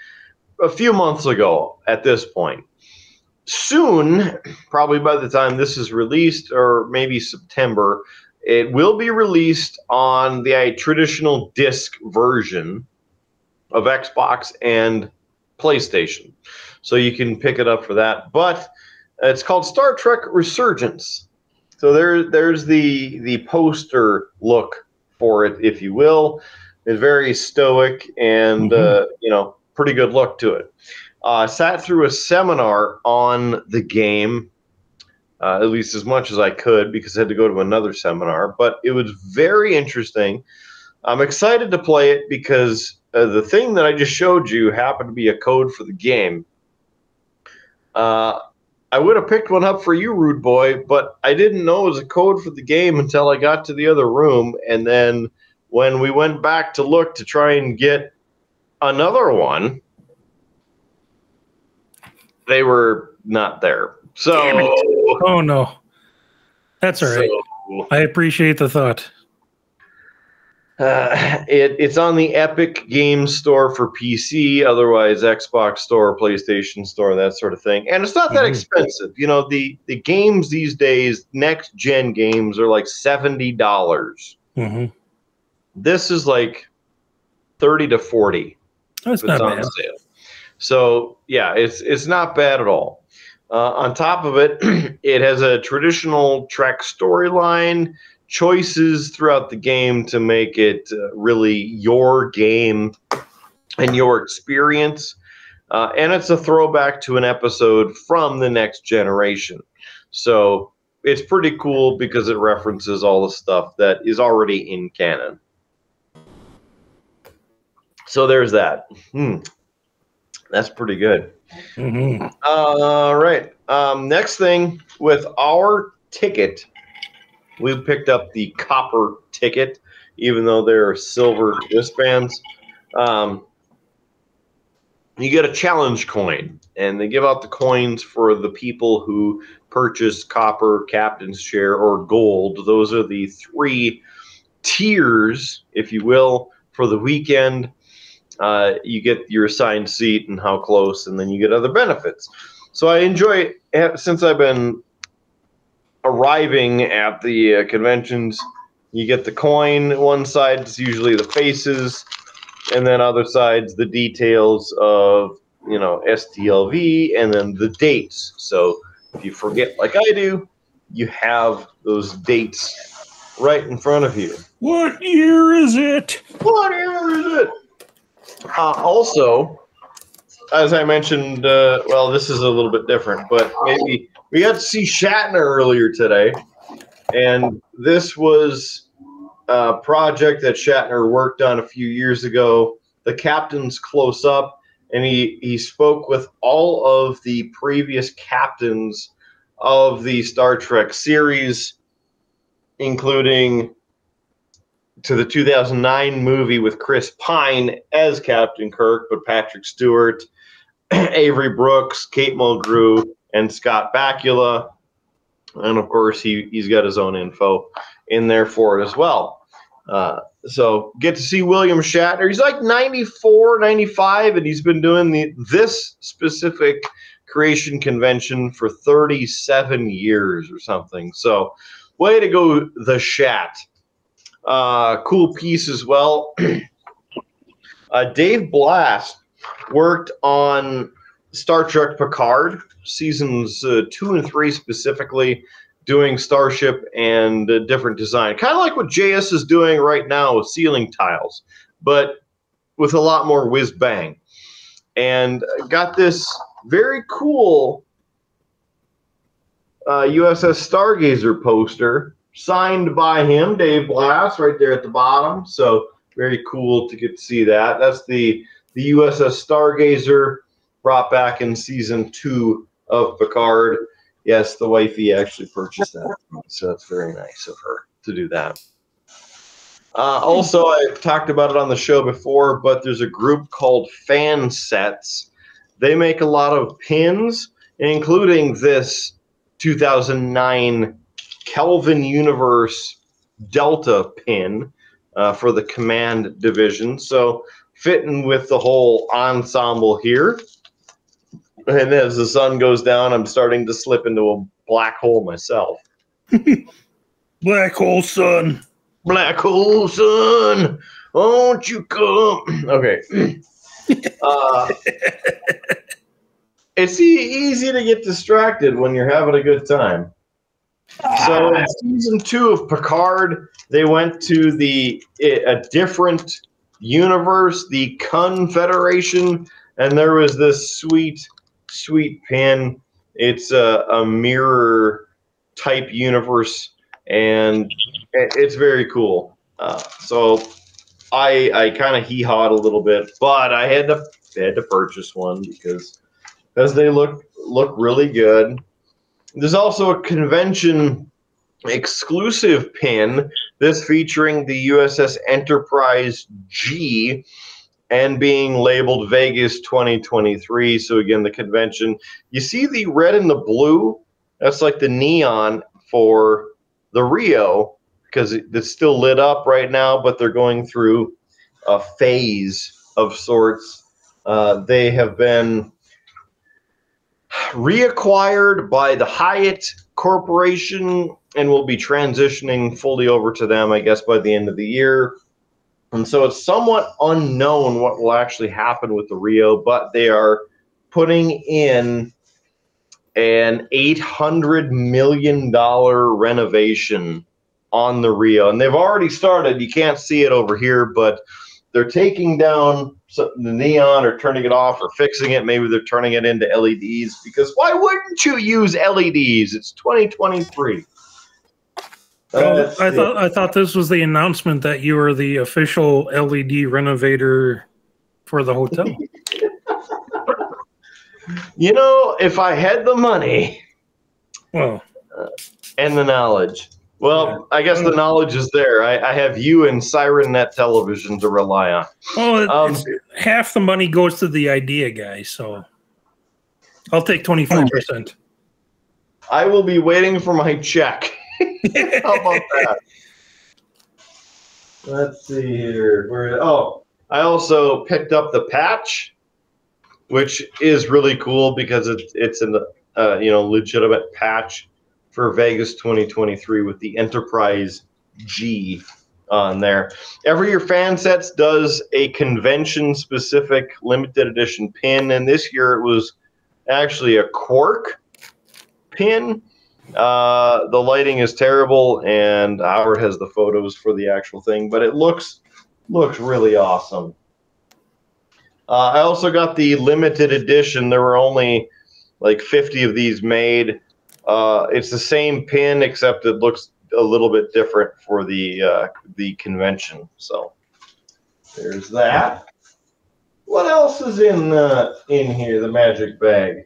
a few months ago at this point. Soon, probably by the time this is released, or maybe September, it will be released on the traditional disc version of Xbox and PlayStation. So you can pick it up for that. But it's called Star Trek Resurgence. So there, there's the the poster look for it, if you will. It's very stoic and uh, you know pretty good look to it. Uh, sat through a seminar on the game, uh, at least as much as I could because I had to go to another seminar. But it was very interesting. I'm excited to play it because uh, the thing that I just showed you happened to be a code for the game. Uh, I would have picked one up for you, Rude Boy, but I didn't know it was a code for the game until I got to the other room. And then when we went back to look to try and get another one, they were not there. So, Oh no. That's all right. so, I appreciate the thought. Uh, it, it's on the Epic Games Store for PC, otherwise Xbox Store, PlayStation Store, that sort of thing. And it's not that Mhm. expensive. You know, the the games these days, next gen games, are like seventy dollars. hmm This is like thirty to forty. That's not on bad. So yeah, it's it's not bad at all. Uh, on top of it, it has a traditional Trek storyline, choices throughout the game to make it uh, really your game and your experience. Uh, and it's a throwback to an episode from the next generation. So it's pretty cool because it references all the stuff that is already in canon. So there's that. Hmm. That's pretty good. hmm All right. Um, next thing with our ticket, we picked up the copper ticket, even though they're silver wristbands. Um, you get a challenge coin, and they give out the coins for the people who purchase copper, captain's share, or gold. Those are the three tiers, if you will, for the weekend. Uh, you get your assigned seat and how close, and then you get other benefits. So I enjoy eh, since I've been arriving at the uh, conventions. You get the coin. One side is usually the faces, and then other sides the details of you know STLV, and then the dates. So if you forget like I do, you have those dates right in front of you. What year is it? What year is it? Uh, also, as I mentioned, uh, well, this is a little bit different, but maybe we got to see Shatner earlier today, and this was a project that Shatner worked on a few years ago. The captain's close up, and he he spoke with all of the previous captains of the Star Trek series, including to the 2009 movie with Chris Pine as Captain Kirk, but Patrick Stewart, Avery Brooks, Kate Mulgrew, and Scott Bakula. And of course, he, he's got his own info in there for it as well. Uh, so get to see William Shatner. He's like 94, 95, and he's been doing the this specific creation convention for 37 years or something. So way to go, the Shat. Uh, cool piece as well. uh, Dave Blass worked on Star Trek Picard seasons uh, two and three specifically, doing Starship and a different design, kind of like what JS is doing right now with ceiling tiles, but with a lot more whiz bang. And got this very cool uh, USS Stargazer poster signed by him, Dave Blass, right there at the bottom. So very cool to get to see that. That's the the USS Stargazer brought back in season two of Picard. Yes, the wifey actually purchased that, so that's very nice of her to do that. Uh, also, I've talked about it on the show before, but there's a group called Fan Sets. They make a lot of pins, including this 2009 Kelvin Universe Delta pin uh, for the Command Division. So, fitting with the whole ensemble here. And as the sun goes down, I'm starting to slip into a black hole myself. Black hole sun. Black hole sun, won't you come? Okay. uh, it's e- easy to get distracted when you're having a good time. So in season two of Picard, they went to the a different universe, the Confederation, and there was this sweet, sweet pin. It's a, a mirror type universe, and it's very cool. Uh, so I I kind of hee hawed a little bit, but I had to had to purchase one because because they look look really good. There's also a convention exclusive pin. This featuring the USS Enterprise G and being labeled Vegas 2023. So again, the convention. You see the red and the blue? That's like the neon for the Rio because it's still lit up right now, but they're going through a phase of sorts. Uh, they have been reacquired by the Hyatt Corporation and will be transitioning fully over to them, I guess, by the end of the year. And so it's somewhat unknown what will actually happen with the Rio, but they are putting in an $800 million renovation on the Rio. And they've already started. You can't see it over here, but they're taking down some, the neon or turning it off or fixing it. Maybe they're turning it into LEDs because why wouldn't you use LEDs? It's 2023. Oh, uh, That's I thought I thought this was the announcement that you were the official LED renovator for the hotel. You know, if I had the money well, and the knowledge, well, I guess the knowledge is there. I, I have you and Siren Net Television to rely on. well, it, Um, it's- half the money goes to the idea guy, so I'll take twenty five percent. I will be waiting for my check. How about that? Let's see here. Where? Oh, I also picked up the patch, which is really cool because it's it's an uh, you know legitimate patch for Vegas 2023 with the Enterprise G on there. Every year, Fansets does a convention specific limited edition pin, and this year it was actually a Quark pin. Uh, the lighting is terrible, and Howard has the photos for the actual thing, but it looks looks really awesome. Uh, I also got the limited edition. There were only like 50 of these made. Uh, it's the same pin, except it looks a little bit different for the uh, the convention. So there's that. What else is in uh, in here? The magic bag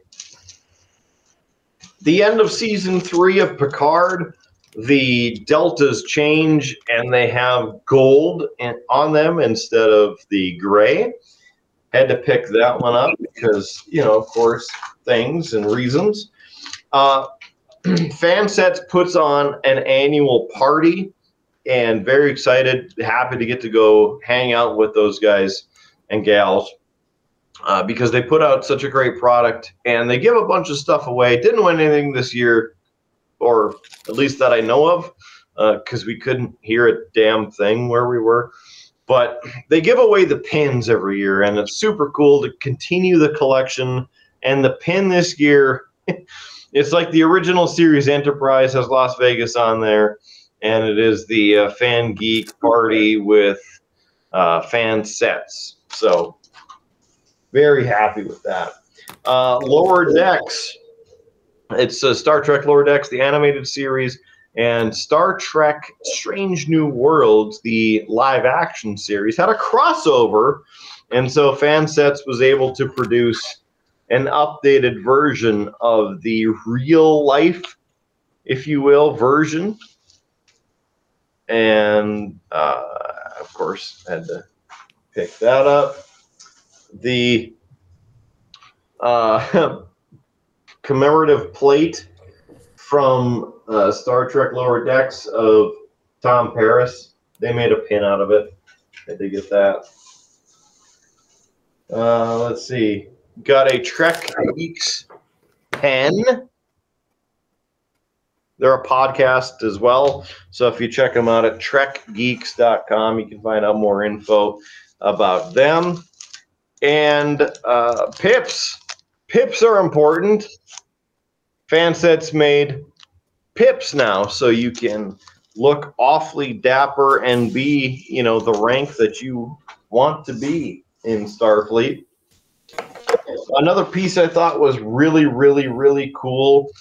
the end of season three of Picard the deltas change and they have gold on them instead of the gray. Had to pick that one up because, you know, of course, things and reasons. Uh, Fansets puts on an annual party and very excited, happy to get to go hang out with those guys and gals uh, because they put out such a great product and they give a bunch of stuff away. Didn't win anything this year, or at least that I know of, because uh, we couldn't hear a damn thing where we were. But they give away the pins every year, and it's super cool to continue the collection. And the pin this year, it's like the original series Enterprise has Las Vegas on there, and it is the uh, Fan Geek Party with uh, fan sets. So very happy with that. Uh, Lower Decks. It's uh, Star Trek Lower Decks, the animated series, and Star Trek Strange New Worlds, the live action series, had a crossover. And so Fansets was able to produce an updated version of the real life, if you will, version. And uh, of course, had to pick that up the uh, commemorative plate from uh, Star Trek Lower Decks of Tom Paris. They made a pin out of it. I did get that. Uh, let's see. Got a Trek Geeks pen. They're a podcast as well. So if you check them out at trekgeeks.com, you can find out more info about them. And uh, pips. Pips are important. Fansets made pips now, so you can look awfully dapper and be, you know, the rank that you want to be in Starfleet. Another piece I thought was really, really, really cool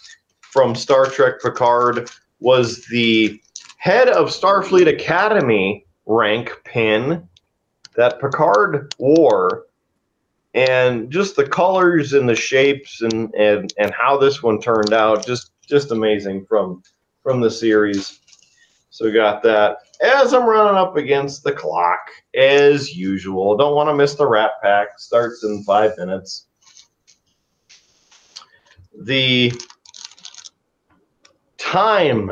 from Star Trek Picard was the head of Starfleet Academy rank pin that Picard wore and just the colors and the shapes and and and how this one turned out just just amazing from from the series. So we got that. As i'm running up against the clock as usual don't want to miss the rat pack. Starts in five minutes the time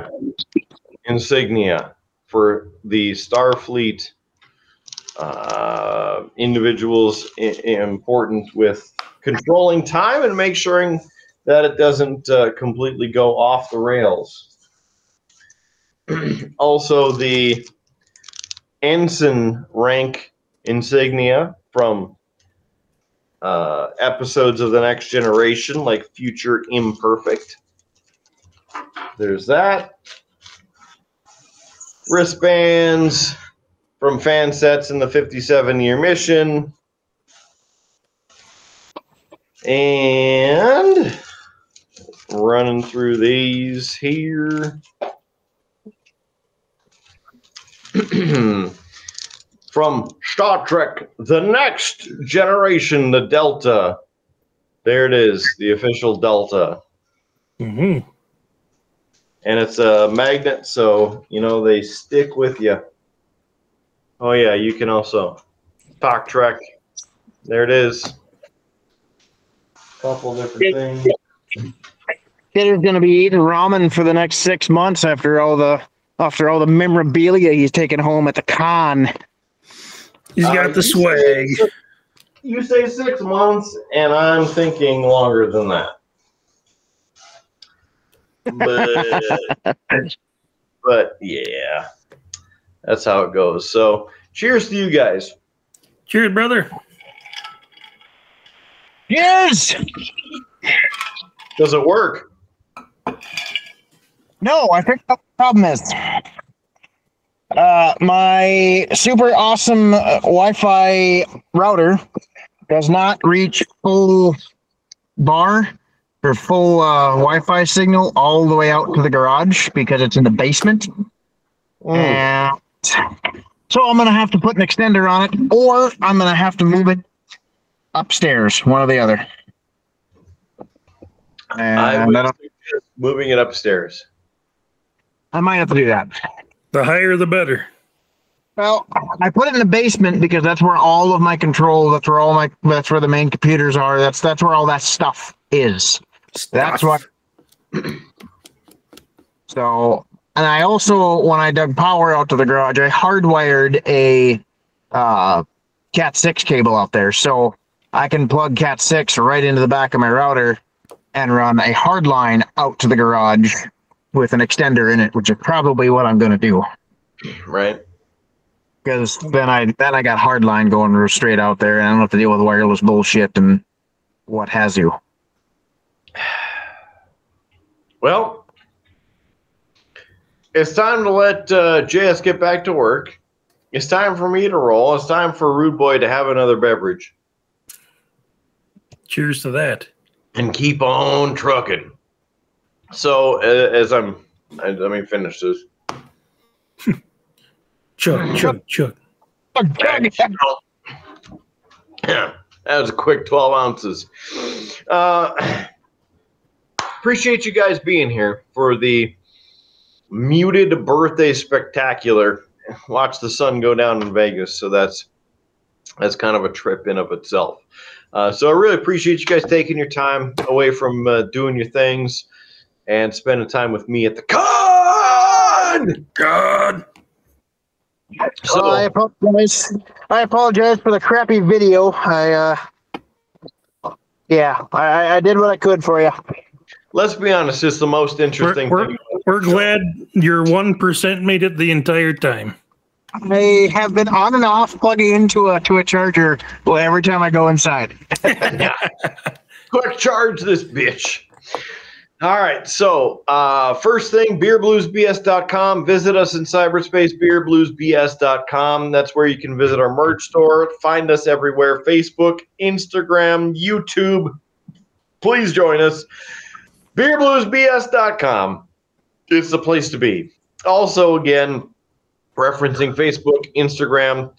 insignia for the starfleet uh, individuals important with controlling time and make sure that it doesn't uh, completely go off the rails. also, the ensign rank insignia from uh, episodes of the Next Generation, like Future Imperfect. There's that. Wristbands from fan sets in the 57 year mission. And running through these here. From Star Trek The Next Generation, the Delta. There it is, the official Delta. Mm-hmm. And it's a magnet, so, you know, they stick with you. Oh yeah, you can also talk trek. There it is. Couple different things. Kidder's gonna be eating ramen for the next six months after all the after all the memorabilia he's taken home at the con. He's got Uh, the swag. You say six months, and I'm thinking longer than that. But, but yeah, that's how it goes. So, cheers to you guys. Cheers, brother. Yes. Does it work? No, I think the problem is uh, my super awesome uh, Wi-Fi router does not reach full bar or full uh, Wi-Fi signal all the way out to the garage because it's in the basement. Mm. And so I'm gonna have to put an extender on it, or I'm gonna have to move it upstairs, one or the other. I And would I don't- moving it upstairs. I might have to do that. The higher, the better. Well, I put it in the basement because that's where all of my control, that's where all my, that's where the main computers are. That's, that's where all that stuff is. That's what. So, and I also, when I dug power out to the garage, I hardwired a uh, Cat 6 cable out there. So I can plug Cat 6 right into the back of my router and run a hard line out to the garage with an extender in it, which is probably what I'm going to do. Right. Because then I then I got hard line going straight out there, and I don't have to deal with wireless bullshit and what has you. Well, it's time to let uh, JS get back to work. It's time for me to roll. It's time for Rude Boy to have another beverage Cheers to that. and keep on trucking. So, as I'm, I, let me finish this. Chug, chug, chug. Yeah, that was a quick 12 ounces. Uh, appreciate you guys being here for the muted birthday spectacular. Watch the sun go down in Vegas, so that's that's kind of a trip in of itself. Uh, so I really appreciate you guys taking your time away from uh, doing your things and spending time with me at the con. God. So I apologize. I apologize for the crappy video. I uh, yeah, I, I did what I could for you. Let's be honest, it's the most We're, interesting we're, thing. we're glad your 1% made it the entire time. I have been on and off plugging into a to a charger well, every time I go inside. Quick charge this bitch. All right. So, uh, first thing, beerbluesbs.com. Visit us in cyberspace, beerbluesbs.com. That's where you can visit our merch store. Find us everywhere Facebook, Instagram, YouTube. Please join us. Beerbluesbs.com. It's the place to be. Also, again, referencing Facebook, Instagram,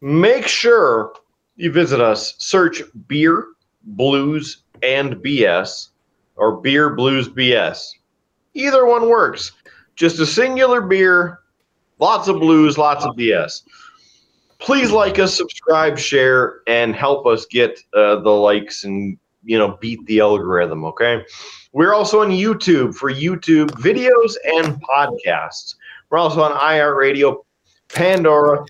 make sure you visit us. Search Beer, Blues, and BS or Beer, Blues, BS. Either one works. Just a singular beer, lots of blues, lots of BS. Please like us, subscribe, share, and help us get uh, the likes and you know beat the algorithm. Okay. We're also on YouTube for YouTube videos and podcasts. We're also on iHeartRadio, Pandora,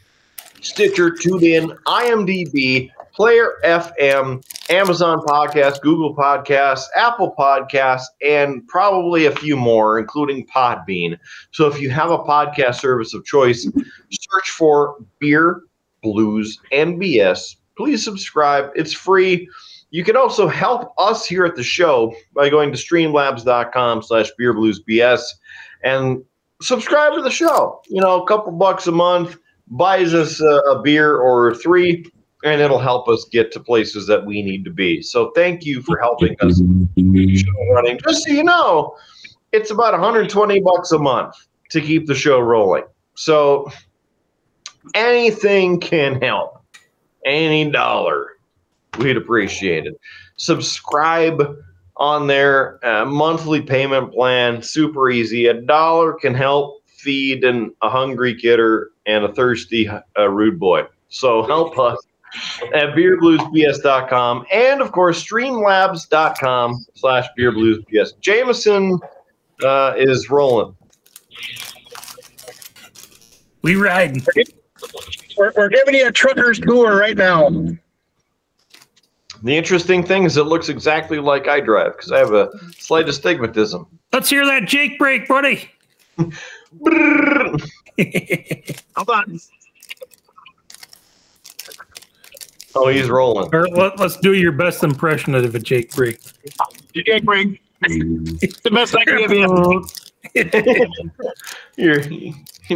Stitcher, TuneIn, IMDb, Player FM, Amazon Podcasts, Google Podcasts, Apple Podcasts, and probably a few more, including Podbean. So if you have a podcast service of choice, search for Beer, Blues, and. Please subscribe. It's free. You can also help us here at the show by going to streamlabs.com slash beerbluesbs and subscribe to the show. You know, a couple bucks a month buys us a, a beer or three, and it'll help us get to places that we need to be. So thank you for helping us running. Just so you know, it's about 120 bucks a month to keep the show rolling. So anything can help. Any dollar, we'd appreciate it. Subscribe on their uh, monthly payment plan. Super easy. A dollar can help feed an, a hungry kidder and a thirsty uh, rude boy. So help us at beerbluesbs.com and of course streamlabs.com slash beerbluesbs. Jameson uh, is rolling. We ride. We're, we're giving you a trucker's tour right now. The interesting thing is it looks exactly like I drive because I have a slight astigmatism. Let's hear that Jake brake, buddy. Brrr. Hold on. Oh, he's rolling. Or let, us do your best impression of a Jake brake. Jake Brig. the best I can give you. You're, you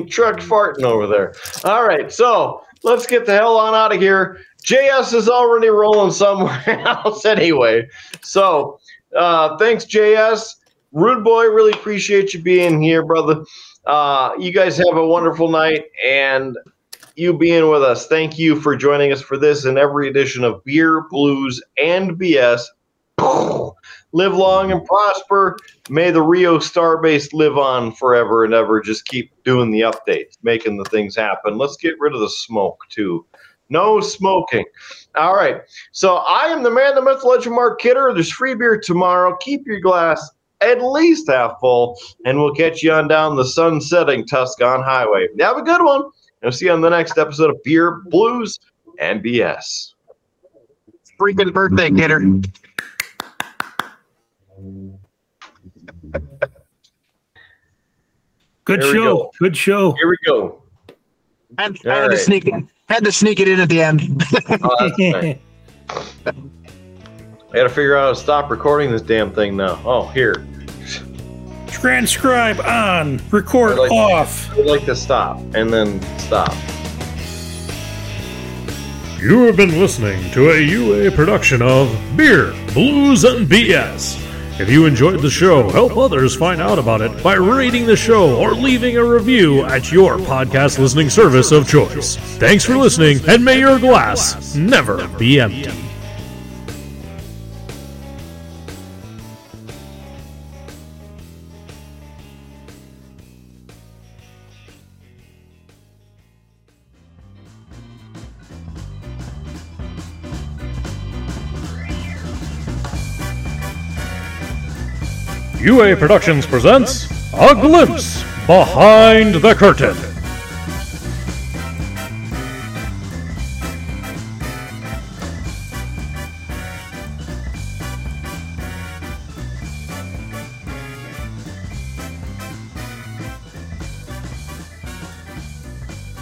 truck farting over there. All right, so let's get the hell on out of here. JS is already rolling somewhere else anyway. So uh, thanks, JS. Rude Boy, really appreciate you being here, brother. Uh, you guys have a wonderful night and you being with us. Thank you for joining us for this and every edition of Beer, Blues, and BS. live long and prosper. May the Rio Starbase live on forever and ever. Just keep doing the updates, making the things happen. Let's get rid of the smoke too. No smoking. All right. So I am the man, the myth, legend, Mark Kidder. There's free beer tomorrow. Keep your glass at least half full, and we'll catch you on down the sun setting Tucson Highway. Have a good one. And I'll see you on the next episode of Beer, Blues, and BS. Freaking birthday, kidder. Good There show. go. Good show. Here we go. Had, All had to sneak it. Had to sneak it in at the end. Oh, nice. I gotta figure out how to stop recording this damn thing now. Oh, here. Transcribe on. Record like- off. I would like to stop and then stop. You have been listening to a UA production of Beer, Blues, and BS. If you enjoyed the show, help others find out about it by rating the show or leaving a review at your podcast listening service of choice. Thanks for listening, and may your glass never be empty. UA Productions presents A Glimpse Behind the Curtain.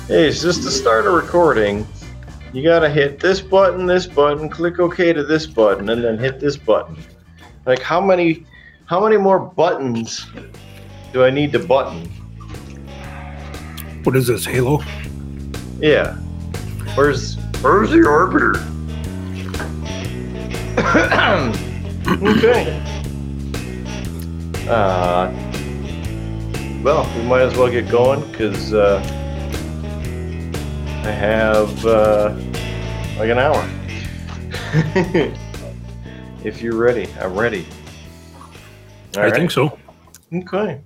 Hey, it's just to start a recording. You gotta hit this button, this button, click OK to this button, and then hit this button. Like how many how many more buttons do I need to button? What is this, Halo? Yeah. Where's where's the orbiter? okay. Uh well, we might as well get going because uh, I have uh, like an hour. if you're ready, I'm ready. All I right. think so. Okay.